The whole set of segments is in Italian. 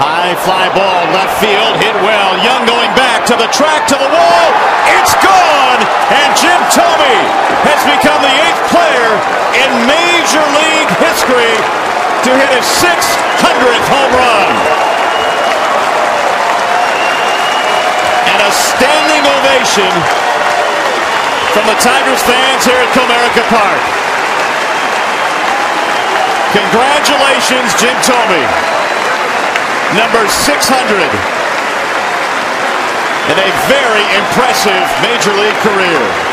High fly ball, left field, hit well. Young going back to the track, to the wall. It's gone! And Jim Tomey has become the eighth player in Major League history to hit his 600th home run. And a standing ovation from the Tigers fans here at Comerica Park. Congratulations, Jim Tomey. Number 600 in a very impressive Major League career.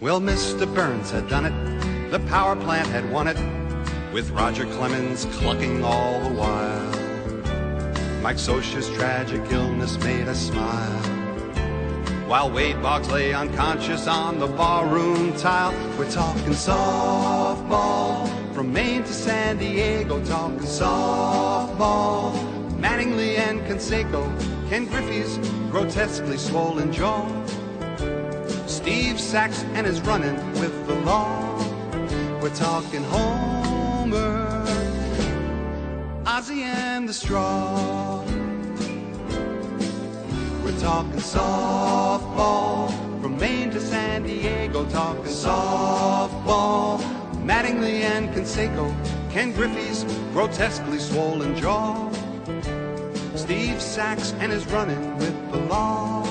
Well, Mr. Burns had done it. The power plant had won it. With Roger Clemens clucking all the while. Mike Scioscia's tragic illness made us smile. While Wade Boggs lay unconscious on the barroom tile, we're talking softball. From Maine to San Diego, talking softball. Mattingly and Conseco, Ken Griffey's grotesquely swollen jaw. Steve Sachs and his running with the law. We're talking Homer, Ozzy and the Straw. Talking softball from Maine to San Diego. Talking softball, Mattingly and Conseco, Ken Griffey's grotesquely swollen jaw. Steve Sachs and his running with the law.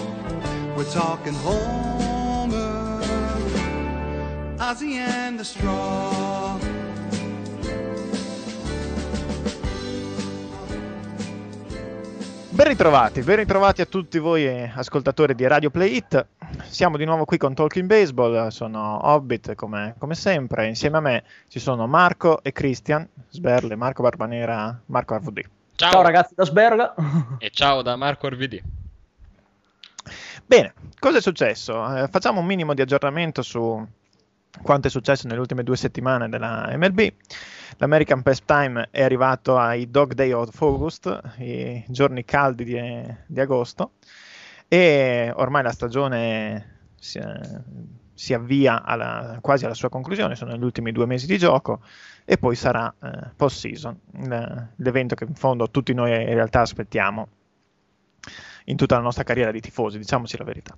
We're talking Homer, Ozzy and the Straw. Ben ritrovati, ben ritrovati a tutti voi eh, ascoltatori di Radio Play It. Siamo di nuovo qui con Talking Baseball, sono Hobbit come, come sempre, insieme a me ci sono Marco e Christian, Sberle, Marco Barbanera, Marco RVD. Ciao. Ciao ragazzi da Sberga. E ciao da Marco RVD. Bene, cosa è successo? Eh, facciamo un minimo di aggiornamento su quanto è successo nelle ultime due settimane della MLB. L'American Pastime è arrivato ai Dog Day of August, i giorni caldi di, di agosto, e ormai la stagione si, si avvia alla, quasi alla sua conclusione, sono gli ultimi due mesi di gioco, e poi sarà eh, post-season, l'evento che in fondo tutti noi in realtà aspettiamo in tutta la nostra carriera di tifosi, diciamoci la verità.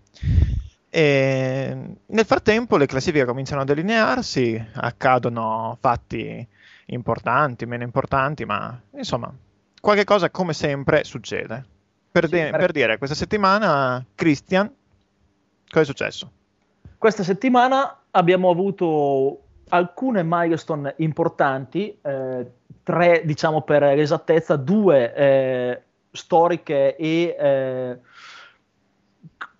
E nel frattempo le classifiche cominciano a delinearsi, accadono fatti importanti, meno importanti, ma insomma, qualche cosa come sempre succede. Per, de- per dire, questa settimana, Christian, cosa è successo? Questa settimana abbiamo avuto alcune milestone importanti, eh, tre diciamo per l'esattezza, due eh, storiche e eh,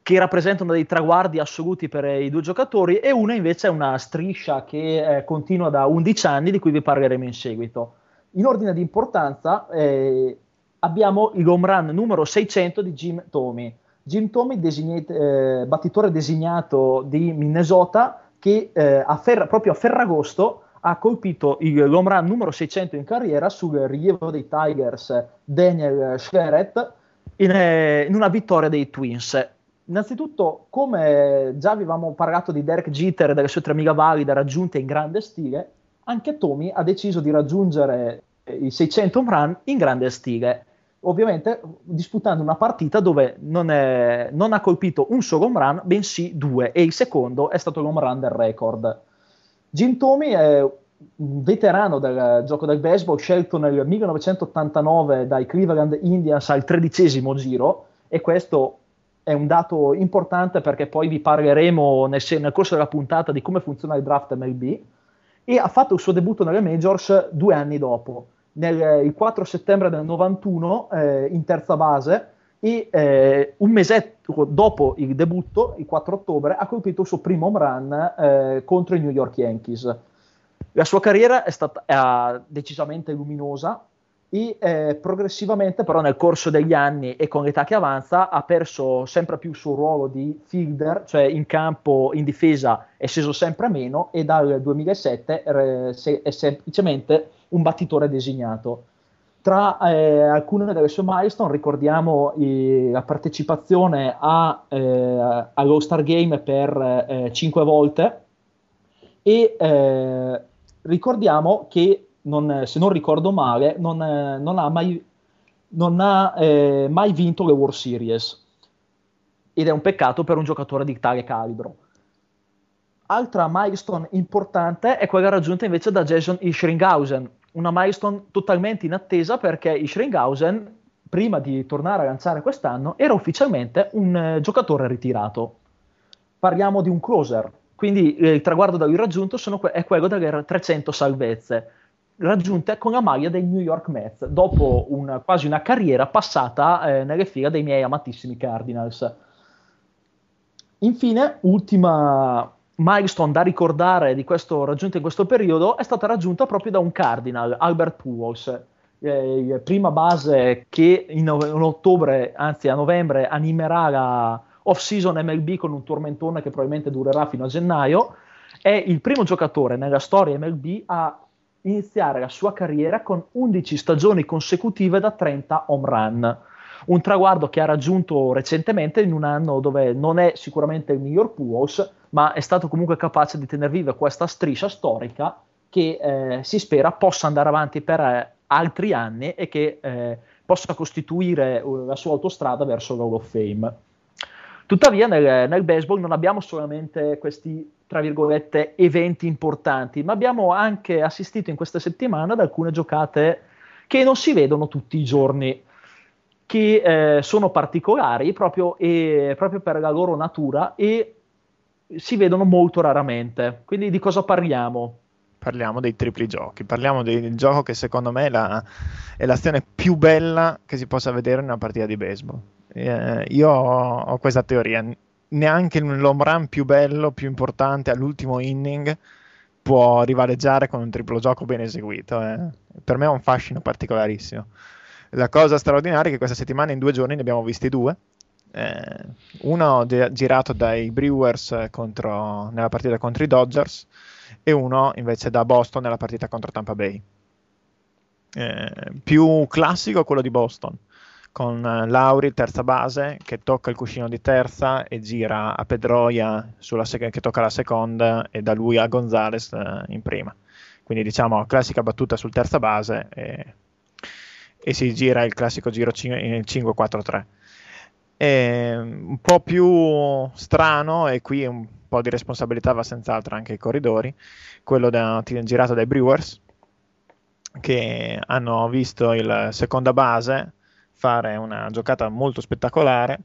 che rappresentano dei traguardi assoluti per i due giocatori e una invece è una striscia che eh, continua da 11 anni di cui vi parleremo in seguito. In ordine di importanza eh, abbiamo il home run numero 600 di Jim Tomey. Jim Tomey, designato, eh, battitore designato di Minnesota, che eh, a Fer- proprio a Ferragosto ha colpito il home run numero 600 in carriera sul rilievo dei Tigers Daniel Schweret in, eh, in una vittoria dei Twins. Innanzitutto, come già avevamo parlato di Derek Jeter e delle sue 3000 valide raggiunte in grande stile, anche Tommy ha deciso di raggiungere i 600 home run in grande stile. Ovviamente disputando una partita dove non, è, non ha colpito un solo home run, bensì due, e il secondo è stato l'home run del record. Jim Tomey è un veterano del gioco del baseball, scelto nel 1989 dai Cleveland Indians al tredicesimo giro, e questo è un dato importante perché poi vi parleremo nel, nel, corso della puntata di come funziona il draft MLB e ha fatto il suo debutto nelle majors due anni dopo, nel, il 4 settembre del 91 eh, in terza base e eh, un mesetto dopo il debutto, il 4 ottobre, ha colpito il suo primo home run eh, contro i New York Yankees. La sua carriera è stata decisamente luminosa, e eh, progressivamente però nel corso degli anni e con l'età che avanza ha perso sempre più il suo ruolo di fielder, cioè in campo in difesa è sceso sempre meno e dal 2007 eh, è semplicemente un battitore designato. tra eh, alcune delle sue milestone ricordiamo la partecipazione a, eh, all'All Star Game per 5 eh, volte e eh, ricordiamo che, non, se non ricordo male, non, non ha, mai, non ha mai vinto le World Series ed è un peccato per un giocatore di tale calibro. Altra milestone importante è quella raggiunta invece da Jason Ishringhausen, una milestone totalmente inattesa perché Ishringhausen, prima di tornare a lanciare quest'anno, era ufficialmente un eh, giocatore ritirato. Parliamo di un closer, quindi eh, il traguardo da lui raggiunto que- è quello delle 300 salvezze raggiunte con la maglia dei New York Mets dopo un, quasi una carriera passata eh, nelle fila dei miei amatissimi Cardinals. Infine, ultima milestone da ricordare di questo raggiunto in questo periodo è stata raggiunta proprio da un Cardinal, Albert Pujols, eh, prima base che in, in, ottobre, anzi a novembre, animerà la off-season MLB con un tormentone che probabilmente durerà fino a gennaio. È il primo giocatore nella storia MLB a iniziare la sua carriera con 11 stagioni consecutive da 30 home run un traguardo che ha raggiunto recentemente in un anno dove non è sicuramente il miglior Puos, ma è stato comunque capace di tenere viva questa striscia storica che eh, si spera possa andare avanti per eh, altri anni e che eh, possa costituire uh, la sua autostrada verso l'Hall of Fame. Tuttavia nel, nel, baseball non abbiamo solamente questi, tra virgolette, eventi importanti, ma abbiamo anche assistito in queste settimane ad alcune giocate che non si vedono tutti i giorni che eh, sono particolari proprio, e, proprio, per la loro natura e si vedono molto raramente. Quindi di cosa parliamo? Parliamo dei tripli giochi, parliamo del gioco che secondo me è, la, è l'azione più bella che si possa vedere in una partita di baseball. Eh, io ho, ho, questa teoria, neanche l'home run più bello, più importante all'ultimo inning può rivaleggiare con un triplo gioco ben eseguito. Eh. Per me è un fascino particolarissimo. La cosa straordinaria è che questa settimana in due giorni ne abbiamo visti due. Eh, uno de- girato dai Brewers contro, nella partita contro i Dodgers e uno invece da Boston nella partita contro Tampa Bay. Eh, più classico quello di Boston, con Lauri, terza base, che tocca il cuscino di terza e gira a Pedroia sec- che tocca la seconda e da lui a Gonzales eh, in prima. Quindi diciamo classica battuta sul terza base e e si gira il classico giro 5-4-3. È un po' più strano, e qui un po' di responsabilità va senz'altro anche ai corridori, quello da, girato dai Brewers, che hanno visto il seconda base fare una giocata molto spettacolare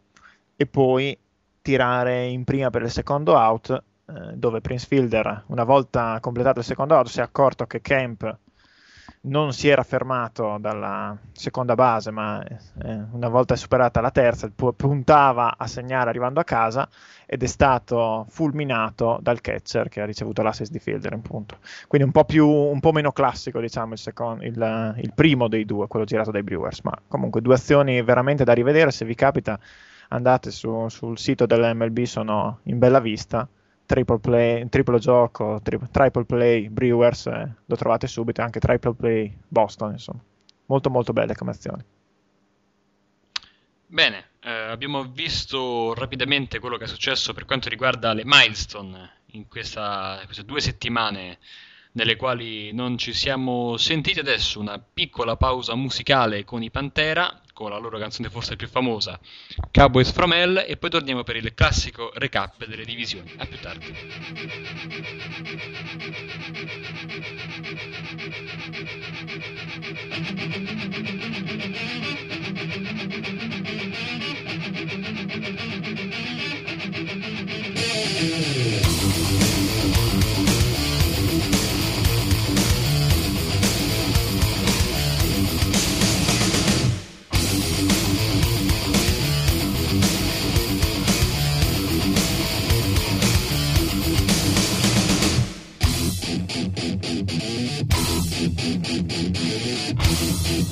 e poi tirare in prima per il secondo out, eh, dove Prince Fielder, una volta completato il secondo out, si è accorto che Camp non si era fermato dalla seconda base, ma eh, una volta superata la terza puntava a segnare arrivando a casa ed è stato fulminato dal catcher che ha ricevuto l'assist di Fielder in punto. Quindi un po', più, un po meno classico diciamo il, secondo, il, il primo dei due, quello girato dai Brewers, ma comunque due azioni veramente da rivedere, se vi capita andate su, sul sito dell'MLB, sono in bella vista triple play, triplo gioco, tri- triple play Brewers, eh, lo trovate subito, anche triple play Boston, insomma. Molto molto belle come azioni. Bene, eh, abbiamo visto rapidamente quello che è successo per quanto riguarda le milestone in questa, queste due settimane nelle quali non ci siamo sentiti adesso una piccola pausa musicale con i Pantera Rocco, la loro canzone forse più famosa, Cowboys From Hell, e poi torniamo per il classico recap delle divisioni. A più tardi. Thank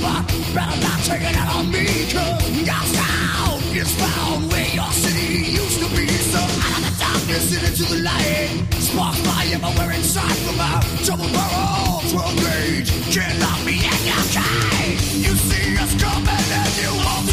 but better not take it out on me, cause sound is found where your city used to be. So out of the darkness and into the light, spark fly everywhere inside from our double barrel 12 gauge. Can't lock me in your cage. You see us coming and you all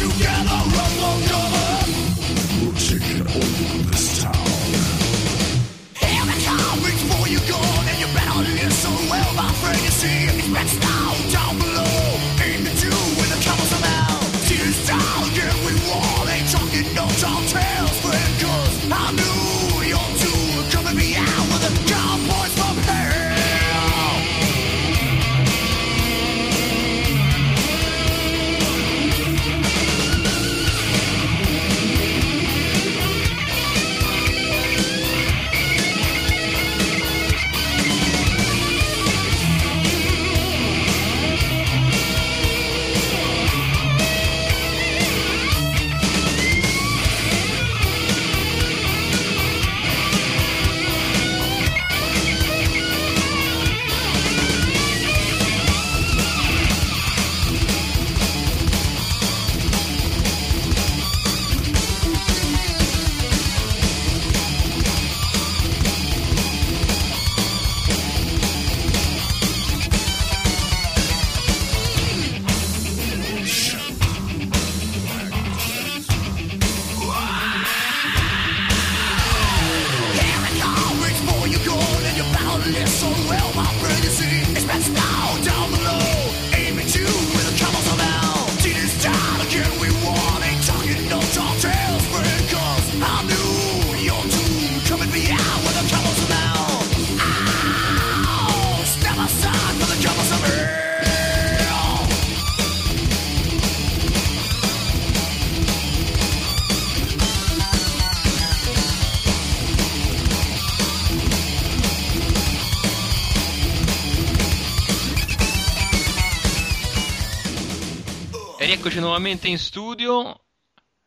E rieccoci nuovamente in studio.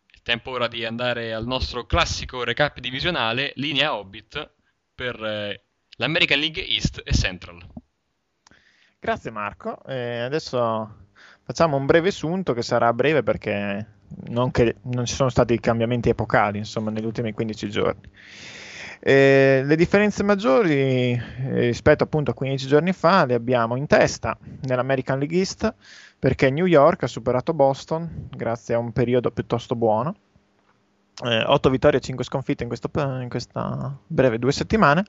È tempo ora di andare al nostro classico recap divisionale, linea Hobbit, per eh, l'American League East e Central. Grazie Marco. E adesso facciamo un breve sunto che sarà breve perché non, che, non ci sono stati cambiamenti epocali insomma, negli ultimi 15 giorni. Eh, le differenze maggiori eh, rispetto appunto a 15 giorni fa le abbiamo in testa nell'American League East perché New York ha superato Boston grazie a un periodo piuttosto buono. 8 vittorie e 5 sconfitte in, questo, in questa breve due settimane.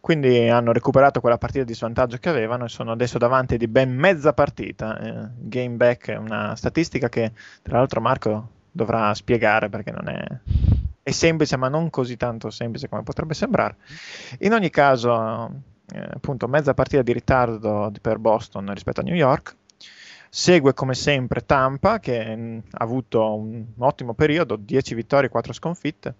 Quindi hanno recuperato quella partita di svantaggio che avevano e sono adesso davanti di ben mezza partita. Eh, game back è una statistica che tra l'altro Marco dovrà spiegare perché non è, è semplice, ma non così tanto semplice come potrebbe sembrare. In ogni caso, eh, appunto, mezza partita di ritardo per Boston rispetto a New York. Segue come sempre Tampa, che mh, ha avuto un ottimo periodo, 10 vittorie, 4 sconfitte,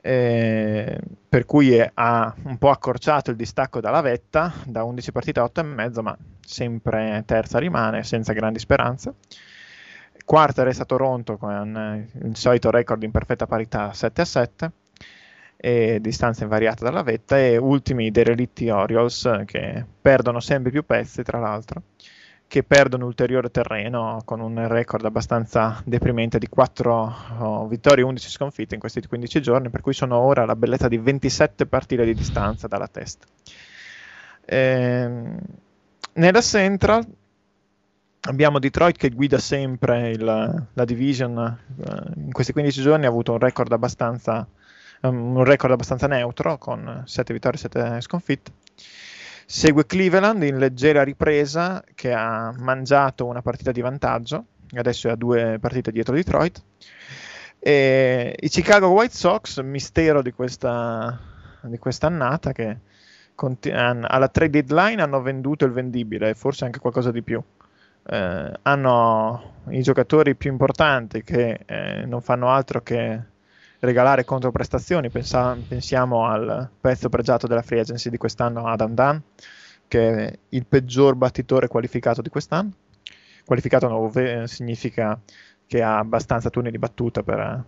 eh, per cui è- ha un po' accorciato il distacco dalla vetta, da 11 partite a 8 e mezzo, ma sempre terza rimane, senza grandi speranze. Quarta resta Toronto con eh, il solito record in perfetta parità 7 a 7 e distanza invariata dalla vetta e ultimi i derelitti Orioles che perdono sempre più pezzi tra l'altro che perdono ulteriore terreno con un record abbastanza deprimente di 4 vittorie e 11 sconfitte in questi 15 giorni per cui sono ora alla bellezza di 27 partite di distanza dalla testa. Ehm, nella Central abbiamo Detroit che guida sempre il- la division eh, in questi 15 giorni ha avuto un record abbastanza um, un record abbastanza neutro con 7 vittorie e 7 sconfitte segue Cleveland in leggera ripresa che ha mangiato una partita di vantaggio adesso è a due partite dietro Detroit. E i Chicago White Sox mistero di questa di quest'annata che conti- alla trade deadline hanno venduto il vendibile e forse anche qualcosa di più. Eh, hanno i giocatori più importanti che eh, non fanno altro che regalare controprestazioni. Pensa- pensiamo al pezzo pregiato della free agency di quest'anno, Adam Dunn, che è il peggior battitore qualificato di quest'anno. Qualificato no, ove- significa che ha abbastanza turni di battuta per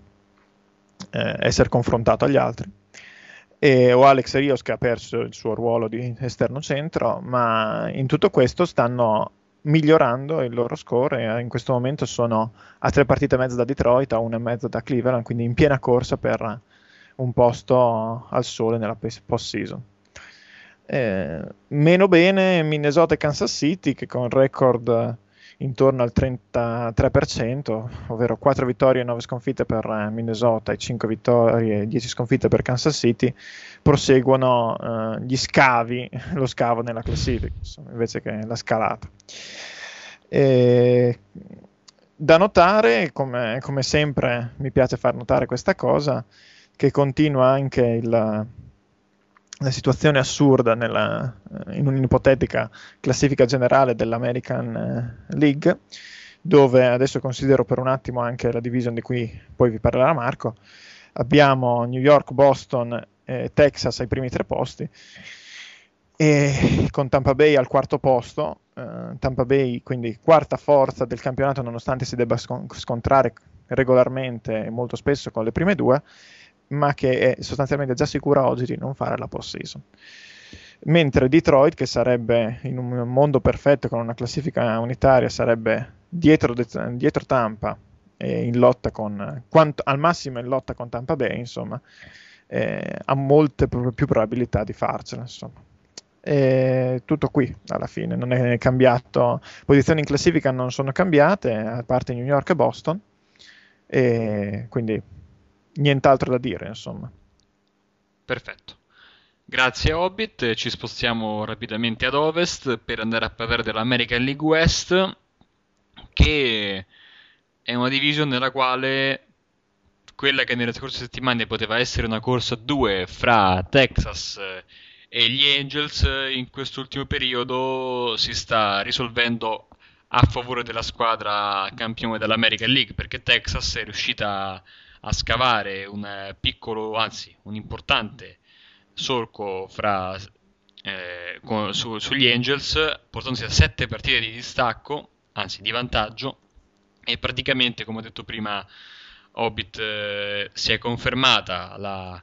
eh, essere confrontato agli altri. E, o Alex Rios che ha perso il suo ruolo di esterno centro, ma in tutto questo stanno migliorando il loro score e in questo momento sono a tre partite e mezzo da Detroit, a una e mezzo da Cleveland, quindi in piena corsa per un posto al sole nella post season. Eh, meno bene Minnesota e Kansas City che con record intorno al 33%, ovvero 4 vittorie e 9 sconfitte per eh, Minnesota e 5 vittorie e 10 sconfitte per Kansas City, proseguono eh, gli scavi, lo scavo nella classifica, insomma, invece che la scalata. E, da notare, come, come, sempre mi piace far notare questa cosa, che continua anche il, la situazione assurda nella, eh, in un'ipotetica classifica generale dell'American eh, League, dove adesso considero per un attimo anche la division di cui poi vi parlerà Marco. Abbiamo New York, Boston e Texas ai primi tre posti, e con Tampa Bay al quarto posto. Uh, Tampa Bay, quindi quarta forza del campionato, nonostante si debba scontrare regolarmente e molto spesso con le prime due ma che è sostanzialmente già sicura oggi di non fare la post-season. Mentre Detroit, che sarebbe in un mondo perfetto con una classifica unitaria, sarebbe dietro, dietro Tampa e in lotta con, quanto, al massimo in lotta con Tampa Bay, insomma, eh, ha molte più probabilità di farcela, insomma. E tutto qui alla fine, non è cambiato, posizioni in classifica non sono cambiate, a parte New York e Boston, e quindi nient'altro da dire, insomma. Perfetto. Grazie Hobbit, ci spostiamo rapidamente ad ovest per andare a parlare dell'American League West, che è una division nella quale quella che nelle scorse settimane poteva essere una corsa a due fra Texas e gli Angels, in quest'ultimo periodo si sta risolvendo a favore della squadra campione dell'American League, perché Texas è riuscita a a scavare un piccolo, anzi un importante solco fra, eh, con, su, sugli Angels, portandosi a 7 partite di distacco, anzi di vantaggio, e praticamente, come ho detto prima, Hobbit eh, si è confermata la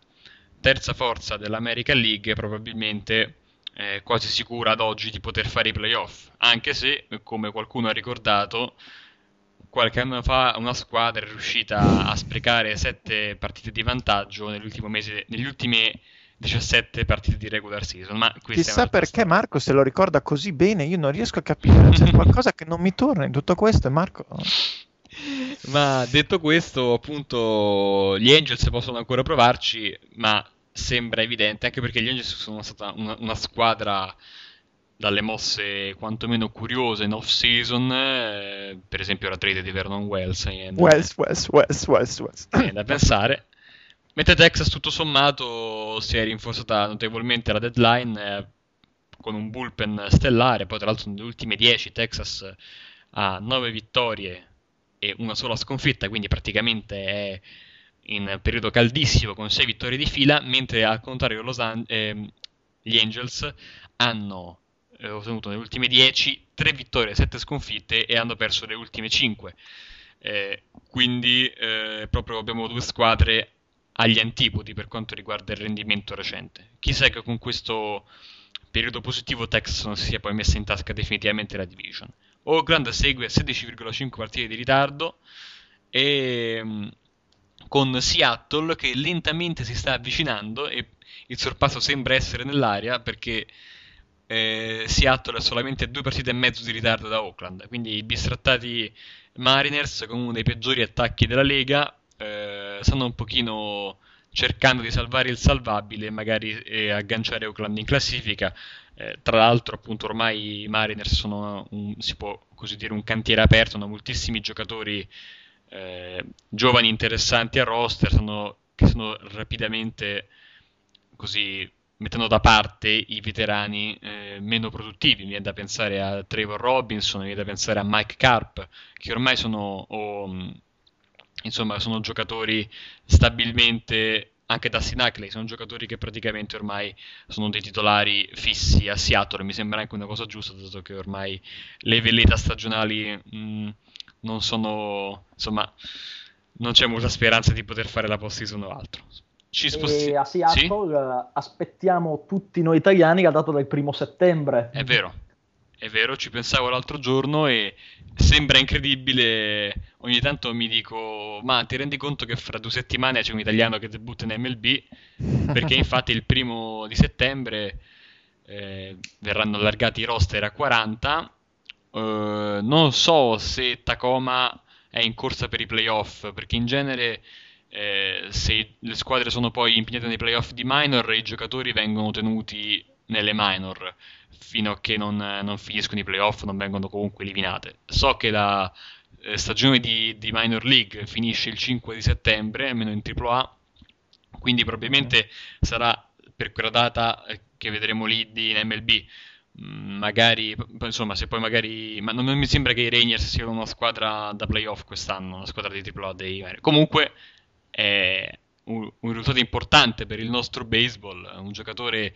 terza forza dell'American League, probabilmente eh, quasi sicura ad oggi di poter fare i playoff, anche se, come qualcuno ha ricordato, qualche anno fa una squadra è riuscita a sprecare 7 partite di vantaggio mese, negli ultimi 17 partite di regular season. Ma Chissà perché. Marco se lo ricorda così bene, io non riesco a capire, c'è qualcosa che non mi torna in tutto questo Marco... Ma detto questo, appunto, gli Angels possono ancora provarci, ma sembra evidente, anche perché gli Angels sono stata una, una squadra dalle mosse quantomeno curiose in off-season, eh, per esempio la trade di Vernon Wells. Eh, Wells, Wells, Wells, Wells, Wells. È da pensare. Mentre Texas tutto sommato si è rinforzata notevolmente la deadline eh, con un bullpen stellare, poi tra l'altro nelle ultime 10 Texas ha 9 vittorie e una sola sconfitta, quindi praticamente è in periodo caldissimo con 6 vittorie di fila, mentre al contrario An- eh, gli Angels hanno eh, ottenuto nelle ultime 10 3 vittorie, 7 sconfitte e hanno perso le ultime 5. Eh, quindi eh, proprio abbiamo due squadre agli antipodi per quanto riguarda il rendimento recente. Chissà che con questo periodo positivo Texas non si sia poi messa in tasca definitivamente la division. Oakland segue a 16,5 partite di ritardo e mm, con Seattle che lentamente si sta avvicinando e il sorpasso sembra essere nell'aria perché eh, Seattle è solamente due partite e mezzo di ritardo da Oakland, quindi i bistrattati Mariners con uno dei peggiori attacchi della Lega eh, stanno un pochino cercando di salvare il salvabile e magari eh, agganciare Oakland in classifica. Eh, tra l'altro, appunto, ormai i Mariners sono, un, si può così dire, un cantiere aperto, hanno moltissimi giocatori eh, giovani interessanti a roster, sono, che sono rapidamente così mettendo da parte i veterani eh, meno produttivi. Mi viene da pensare a Trevor Robinson, mi viene da pensare a Mike Carp, che ormai sono, o, insomma, sono giocatori stabilmente. Anche Dustin Hackley sono giocatori che praticamente ormai sono dei titolari fissi a Seattle. Mi sembra anche una cosa giusta, dato che ormai le velleità stagionali mh, non sono insomma, non c'è molta speranza di poter fare la post-season o altro. Ci sposti- a Seattle sì? aspettiamo tutti noi italiani la data del primo settembre. È vero. è vero, ci pensavo l'altro giorno e sembra incredibile. Ogni tanto mi dico, ma ti rendi conto che fra due settimane c'è un italiano che debutta in MLB? Perché infatti il primo di settembre eh, verranno allargati i roster a 40. Eh, non so se Tacoma è in corsa per i playoff, perché in genere eh, se le squadre sono poi impegnate nei playoff di minor, i giocatori vengono tenuti nelle minor fino a che non, non finiscono i playoff, non vengono comunque eliminate. So che la eh, stagione di, di minor league finisce il 5 di settembre, almeno in AAA, quindi probabilmente sarà per quella data eh, che vedremo lì in MLB. Mm, Magari, insomma, se poi magari. Ma non mi sembra che i Rangers siano una squadra da playoff quest'anno, una squadra di AAA dei Comunque, è un, un risultato importante per il nostro baseball. Un giocatore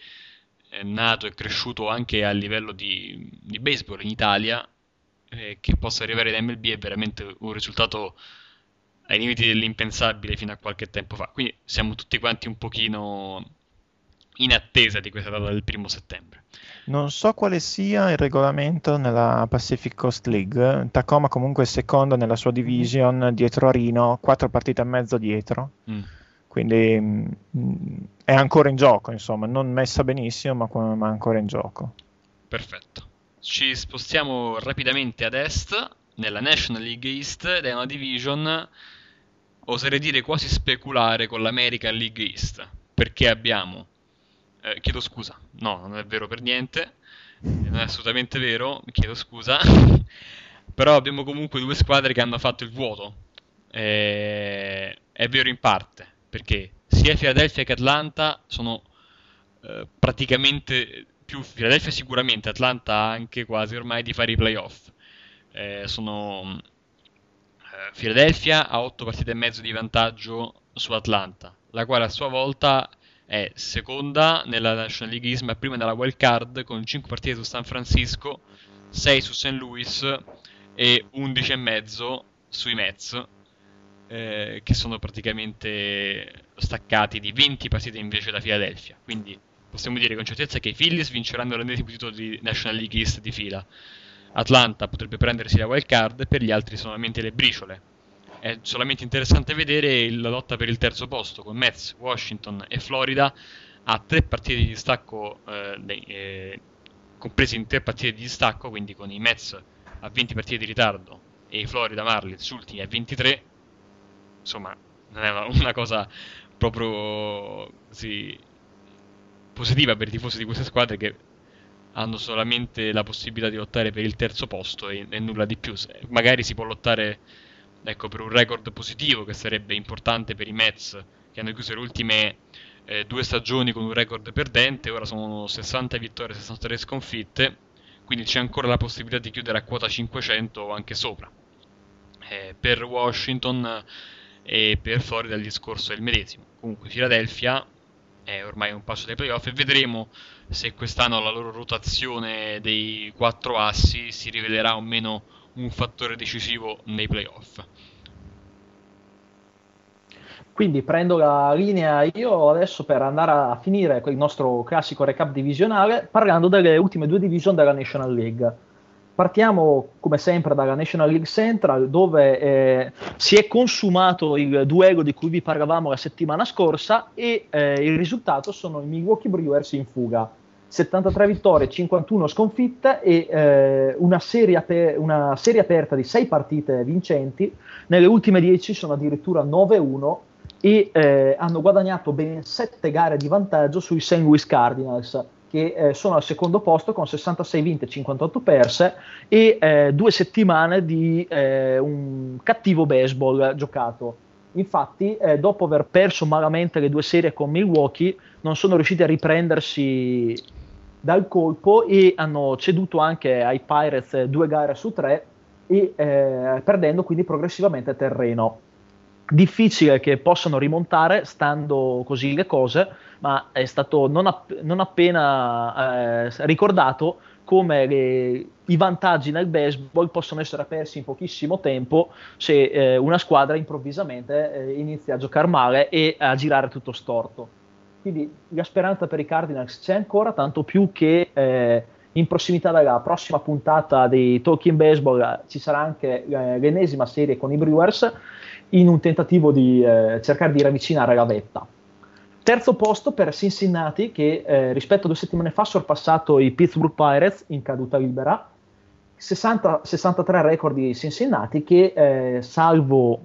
eh, nato e cresciuto anche a livello di, di baseball in Italia, eh, che possa arrivare in MLB è veramente un risultato ai limiti dell'impensabile fino a qualche tempo fa. Quindi siamo tutti quanti un pochino in attesa di questa data del primo settembre. Non so quale sia il regolamento nella Pacific Coast League. Tacoma comunque è secondo nella sua division dietro a Rino, quattro partite e mezzo dietro. Mm. Quindi mm, è ancora in gioco, insomma, non messa benissimo, ma, ma ancora in gioco. Perfetto. Ci spostiamo rapidamente ad est, nella National League East, ed è una division, oserei dire quasi speculare con l'American League East, perché abbiamo, eh, chiedo scusa, no, non è vero per niente, non è assolutamente vero, chiedo scusa, però abbiamo comunque due squadre che hanno fatto il vuoto. Eh, è vero in parte, perché sia Philadelphia che Atlanta sono eh, praticamente più Philadelphia sicuramente, Atlanta anche quasi ormai di fare i playoff. Eh, sono eh, Philadelphia ha 8 partite e mezzo di vantaggio su Atlanta, la quale a sua volta è seconda nella National League East, ma prima nella wild card con 5 partite su San Francisco, 6 su St. Louis e 11 e mezzo sui Mets eh, che sono praticamente staccati di 20 partite invece da Philadelphia. Quindi possiamo dire con certezza che i Phillies vinceranno l'ennesimo titolo di National League East di fila. Atlanta potrebbe prendersi la wild card, per gli altri solamente le briciole. È solamente interessante vedere la lotta per il terzo posto con Mets, Washington e Florida a tre partite di distacco, eh, eh, compresi in tre partite di distacco, quindi con i Mets a 20 partite di ritardo e i Florida Marlins ultimi a 23 insomma, non è una, una cosa proprio così positiva per i tifosi di queste squadre che hanno solamente la possibilità di lottare per il terzo posto e, e nulla di più. Magari si può lottare ecco, per un record positivo che sarebbe importante per i Mets che hanno chiuso le ultime eh, due stagioni con un record perdente, ora sono 60 vittorie e 63 sconfitte, quindi c'è ancora la possibilità di chiudere a quota 500 o anche sopra. Eh, per Washington e per Florida il discorso è il medesimo. Comunque Philadelphia è ormai un passo dai playoff e vedremo se quest'anno la loro rotazione dei quattro assi si rivelerà o meno un fattore decisivo nei playoff. Quindi prendo la linea io adesso per andare a finire il nostro classico recap divisionale parlando delle ultime due division della National League. Partiamo come sempre dalla National League Central dove eh, si è consumato il duello di cui vi parlavamo la settimana scorsa e eh, il risultato sono i Milwaukee Brewers in fuga. 73 vittorie, 51 sconfitte e eh, una, serie aper- una serie aperta di 6 partite vincenti. Nelle ultime 10 sono addirittura 9-1 e eh, hanno guadagnato ben 7 gare di vantaggio sui St. Louis Cardinals che eh, sono al secondo posto con 66 vinte e 58 perse e eh, due settimane di eh, un cattivo baseball giocato. Infatti, eh, dopo aver perso malamente le due serie con Milwaukee, non sono riusciti a riprendersi dal colpo e hanno ceduto anche ai Pirates due gare su tre e eh, perdendo quindi progressivamente terreno difficile che possano rimontare stando così le cose, ma è stato non, app- non appena eh, ricordato come le- i vantaggi nel baseball possono essere persi in pochissimo tempo se eh, una squadra improvvisamente eh, inizia a giocare male e a girare tutto storto. Quindi la speranza per i Cardinals c'è ancora, tanto più che eh, in prossimità della prossima puntata di Talking Baseball ci sarà anche eh, l'ennesima serie con i Brewers in un tentativo di eh, cercare di ravvicinare la vetta. Terzo posto per Cincinnati che eh, rispetto a due settimane fa ha sorpassato i Pittsburgh Pirates in caduta libera. 60, 63 record di Cincinnati che eh, salvo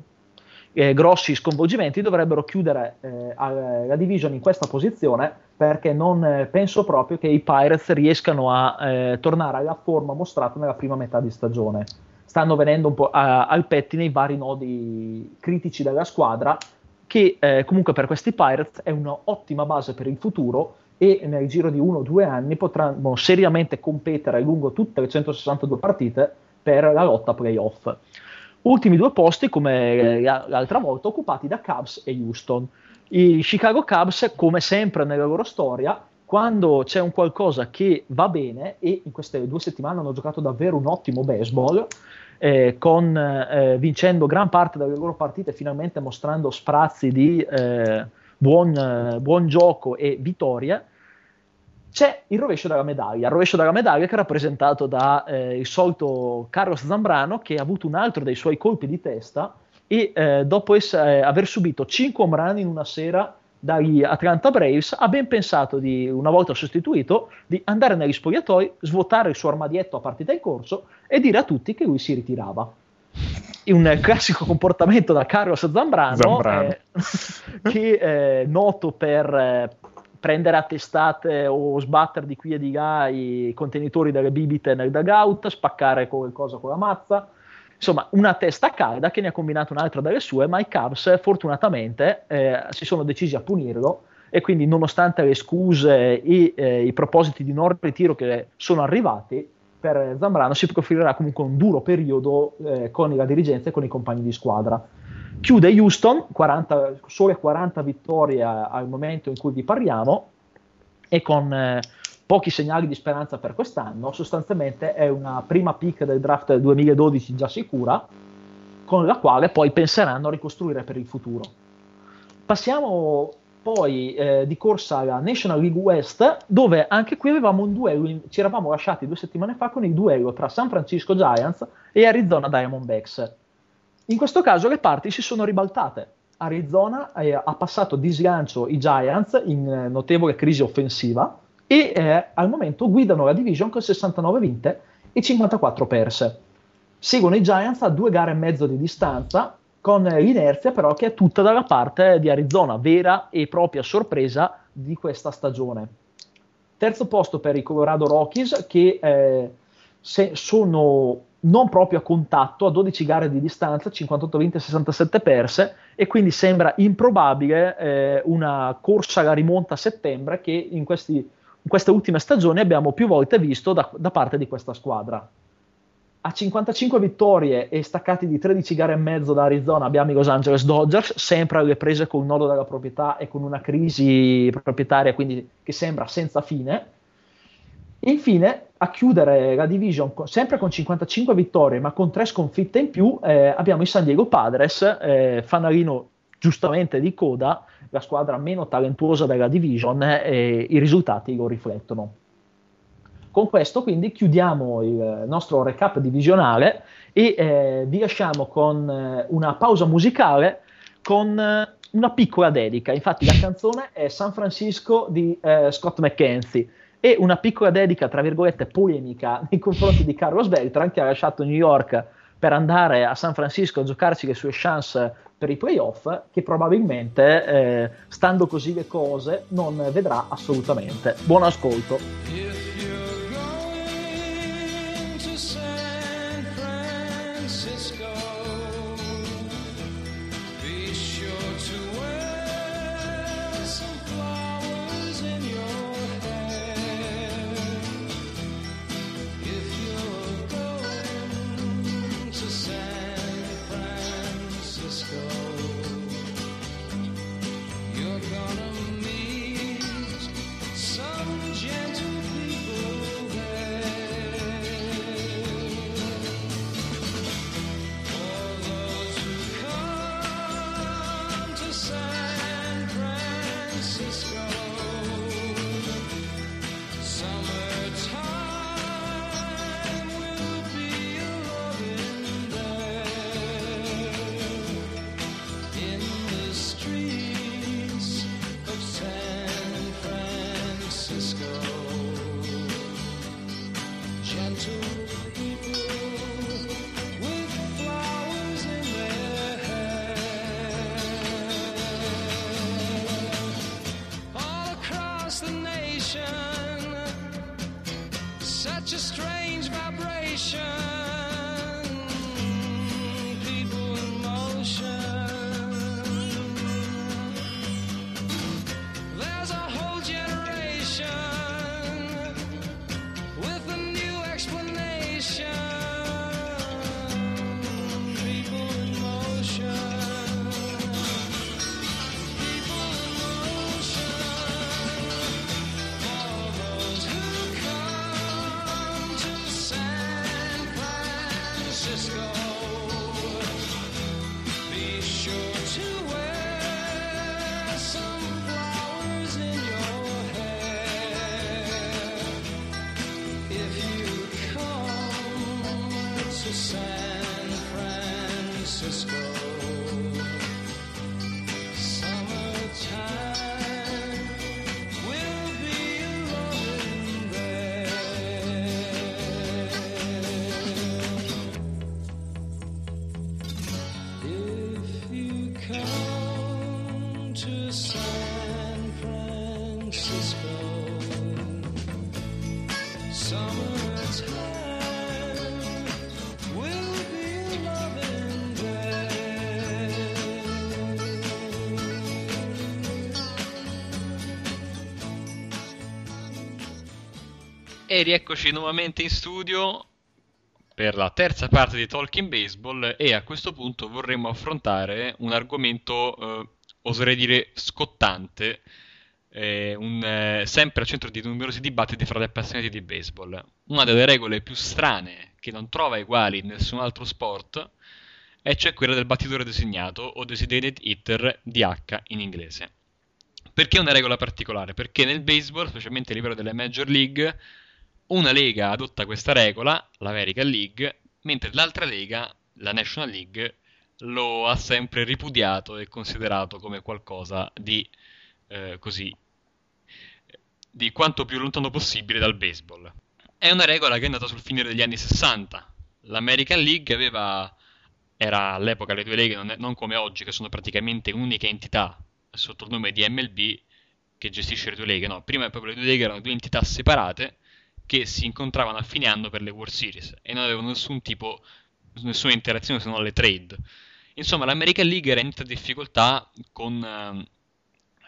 eh, grossi sconvolgimenti dovrebbero chiudere eh, la division in questa posizione perché non eh, penso proprio che i Pirates riescano a eh, tornare alla forma mostrata nella prima metà di stagione. Stanno venendo un po' a, al pettine i vari nodi critici della squadra che eh, comunque per questi Pirates è un'ottima base per il futuro e nel giro di uno o due anni potranno seriamente competere lungo tutte le 162 partite per la lotta playoff. Ultimi due posti, come l'altra volta, occupati da Cubs e Houston. I Chicago Cubs, come sempre nella loro storia, quando c'è un qualcosa che va bene, e in queste due settimane hanno giocato davvero un ottimo baseball, eh, con, eh, vincendo gran parte delle loro partite, finalmente mostrando sprazzi di eh, buon, eh, buon, gioco e vittorie, c'è il rovescio della medaglia. Il rovescio della medaglia che è rappresentato dal eh, solito Carlos Zambrano, che ha avuto un altro dei suoi colpi di testa e eh, dopo essere, aver subito 5 home run in una sera dagli Atlanta Braves, ha ben pensato di, una volta sostituito, di andare negli spogliatoi, svuotare il suo armadietto a partita in corso e dire a tutti che lui si ritirava. Un classico comportamento da Carlos Zambrano, Zambrano. Eh, che è noto per eh, prendere a testate o sbattere di qui e di là i contenitori delle bibite nel dugout, spaccare qualcosa con la mazza, insomma una testa calda che ne ha combinato un'altra delle sue, ma i Cubs fortunatamente eh, si sono decisi a punirlo e quindi nonostante le scuse e eh, i propositi di non ritiro che sono arrivati, per Zambrano si profilerà comunque un duro periodo eh, con la dirigenza e con i compagni di squadra. Chiude Houston, 40, sole 40 vittorie al momento in cui vi parliamo e con eh, pochi segnali di speranza per quest'anno, sostanzialmente è una prima pick del draft del 2012 già sicura, con la quale poi penseranno a ricostruire per il futuro. Passiamo poi eh, di corsa alla National League West, dove anche qui avevamo un duello, ci eravamo lasciati due settimane fa con il duello tra San Francisco Giants e Arizona Diamondbacks. In questo caso le parti si sono ribaltate. Arizona eh, ha passato di sgancio i Giants in eh, notevole crisi offensiva, e eh, al momento guidano la division con 69 vinte e 54 perse. Seguono i Giants a due gare e mezzo di distanza, con l'inerzia però che è tutta dalla parte di Arizona, vera e propria sorpresa di questa stagione. Terzo posto per i Colorado Rockies che eh, sono non proprio a contatto, a 12 gare di distanza, 58 vinte e 67 perse, e quindi sembra improbabile eh, una corsa alla rimonta a settembre che in questi in queste ultime stagioni abbiamo più volte visto da, da parte di questa squadra. A 55 vittorie e staccati di 13 gare e mezzo da Arizona abbiamo i Los Angeles Dodgers, sempre alle prese con il nodo della proprietà e con una crisi proprietaria quindi che sembra senza fine. Infine, a chiudere la division sempre con 55 vittorie ma con 3 sconfitte in più, eh, abbiamo i San Diego Padres, eh, fanalino giustamente di coda, la squadra meno talentuosa della division e i risultati lo riflettono. Con questo quindi chiudiamo il nostro recap divisionale e eh, vi lasciamo con eh, una pausa musicale con eh, una piccola dedica. Infatti la canzone è San Francisco di eh, Scott McKenzie e una piccola dedica, tra virgolette, polemica nei confronti di Carlos Beltran che ha lasciato New York per andare a San Francisco a giocarci le sue chance per i playoff, che probabilmente, eh, stando così le cose, non vedrà assolutamente. Buon ascolto. E rieccoci nuovamente in studio per la terza parte di Talking Baseball e a questo punto vorremmo affrontare un argomento, eh, oserei dire, scottante, eh, un, eh, sempre al centro di numerosi dibattiti fra gli appassionati di baseball. Una delle regole più strane che non trova uguali in nessun altro sport e cioè quella del battitore designato o designated hitter DH in inglese. Perché è una regola particolare? Perché nel baseball, specialmente a livello delle Major League, una lega adotta questa regola, l'American League, mentre l'altra lega, la National League, lo ha sempre ripudiato e considerato come qualcosa di eh, così di quanto più lontano possibile dal baseball. È una regola che è andata sul finire degli anni 60. L'American League aveva era all'epoca le due leghe non, è- non come oggi che sono praticamente un'unica entità sotto il nome di MLB che gestisce le due leghe, no, prima proprio le due leghe erano due entità separate che si incontravano a fine anno per le World Series e non avevano nessun tipo, nessuna interazione se non le trade. Insomma, l'American League era in difficoltà con ehm,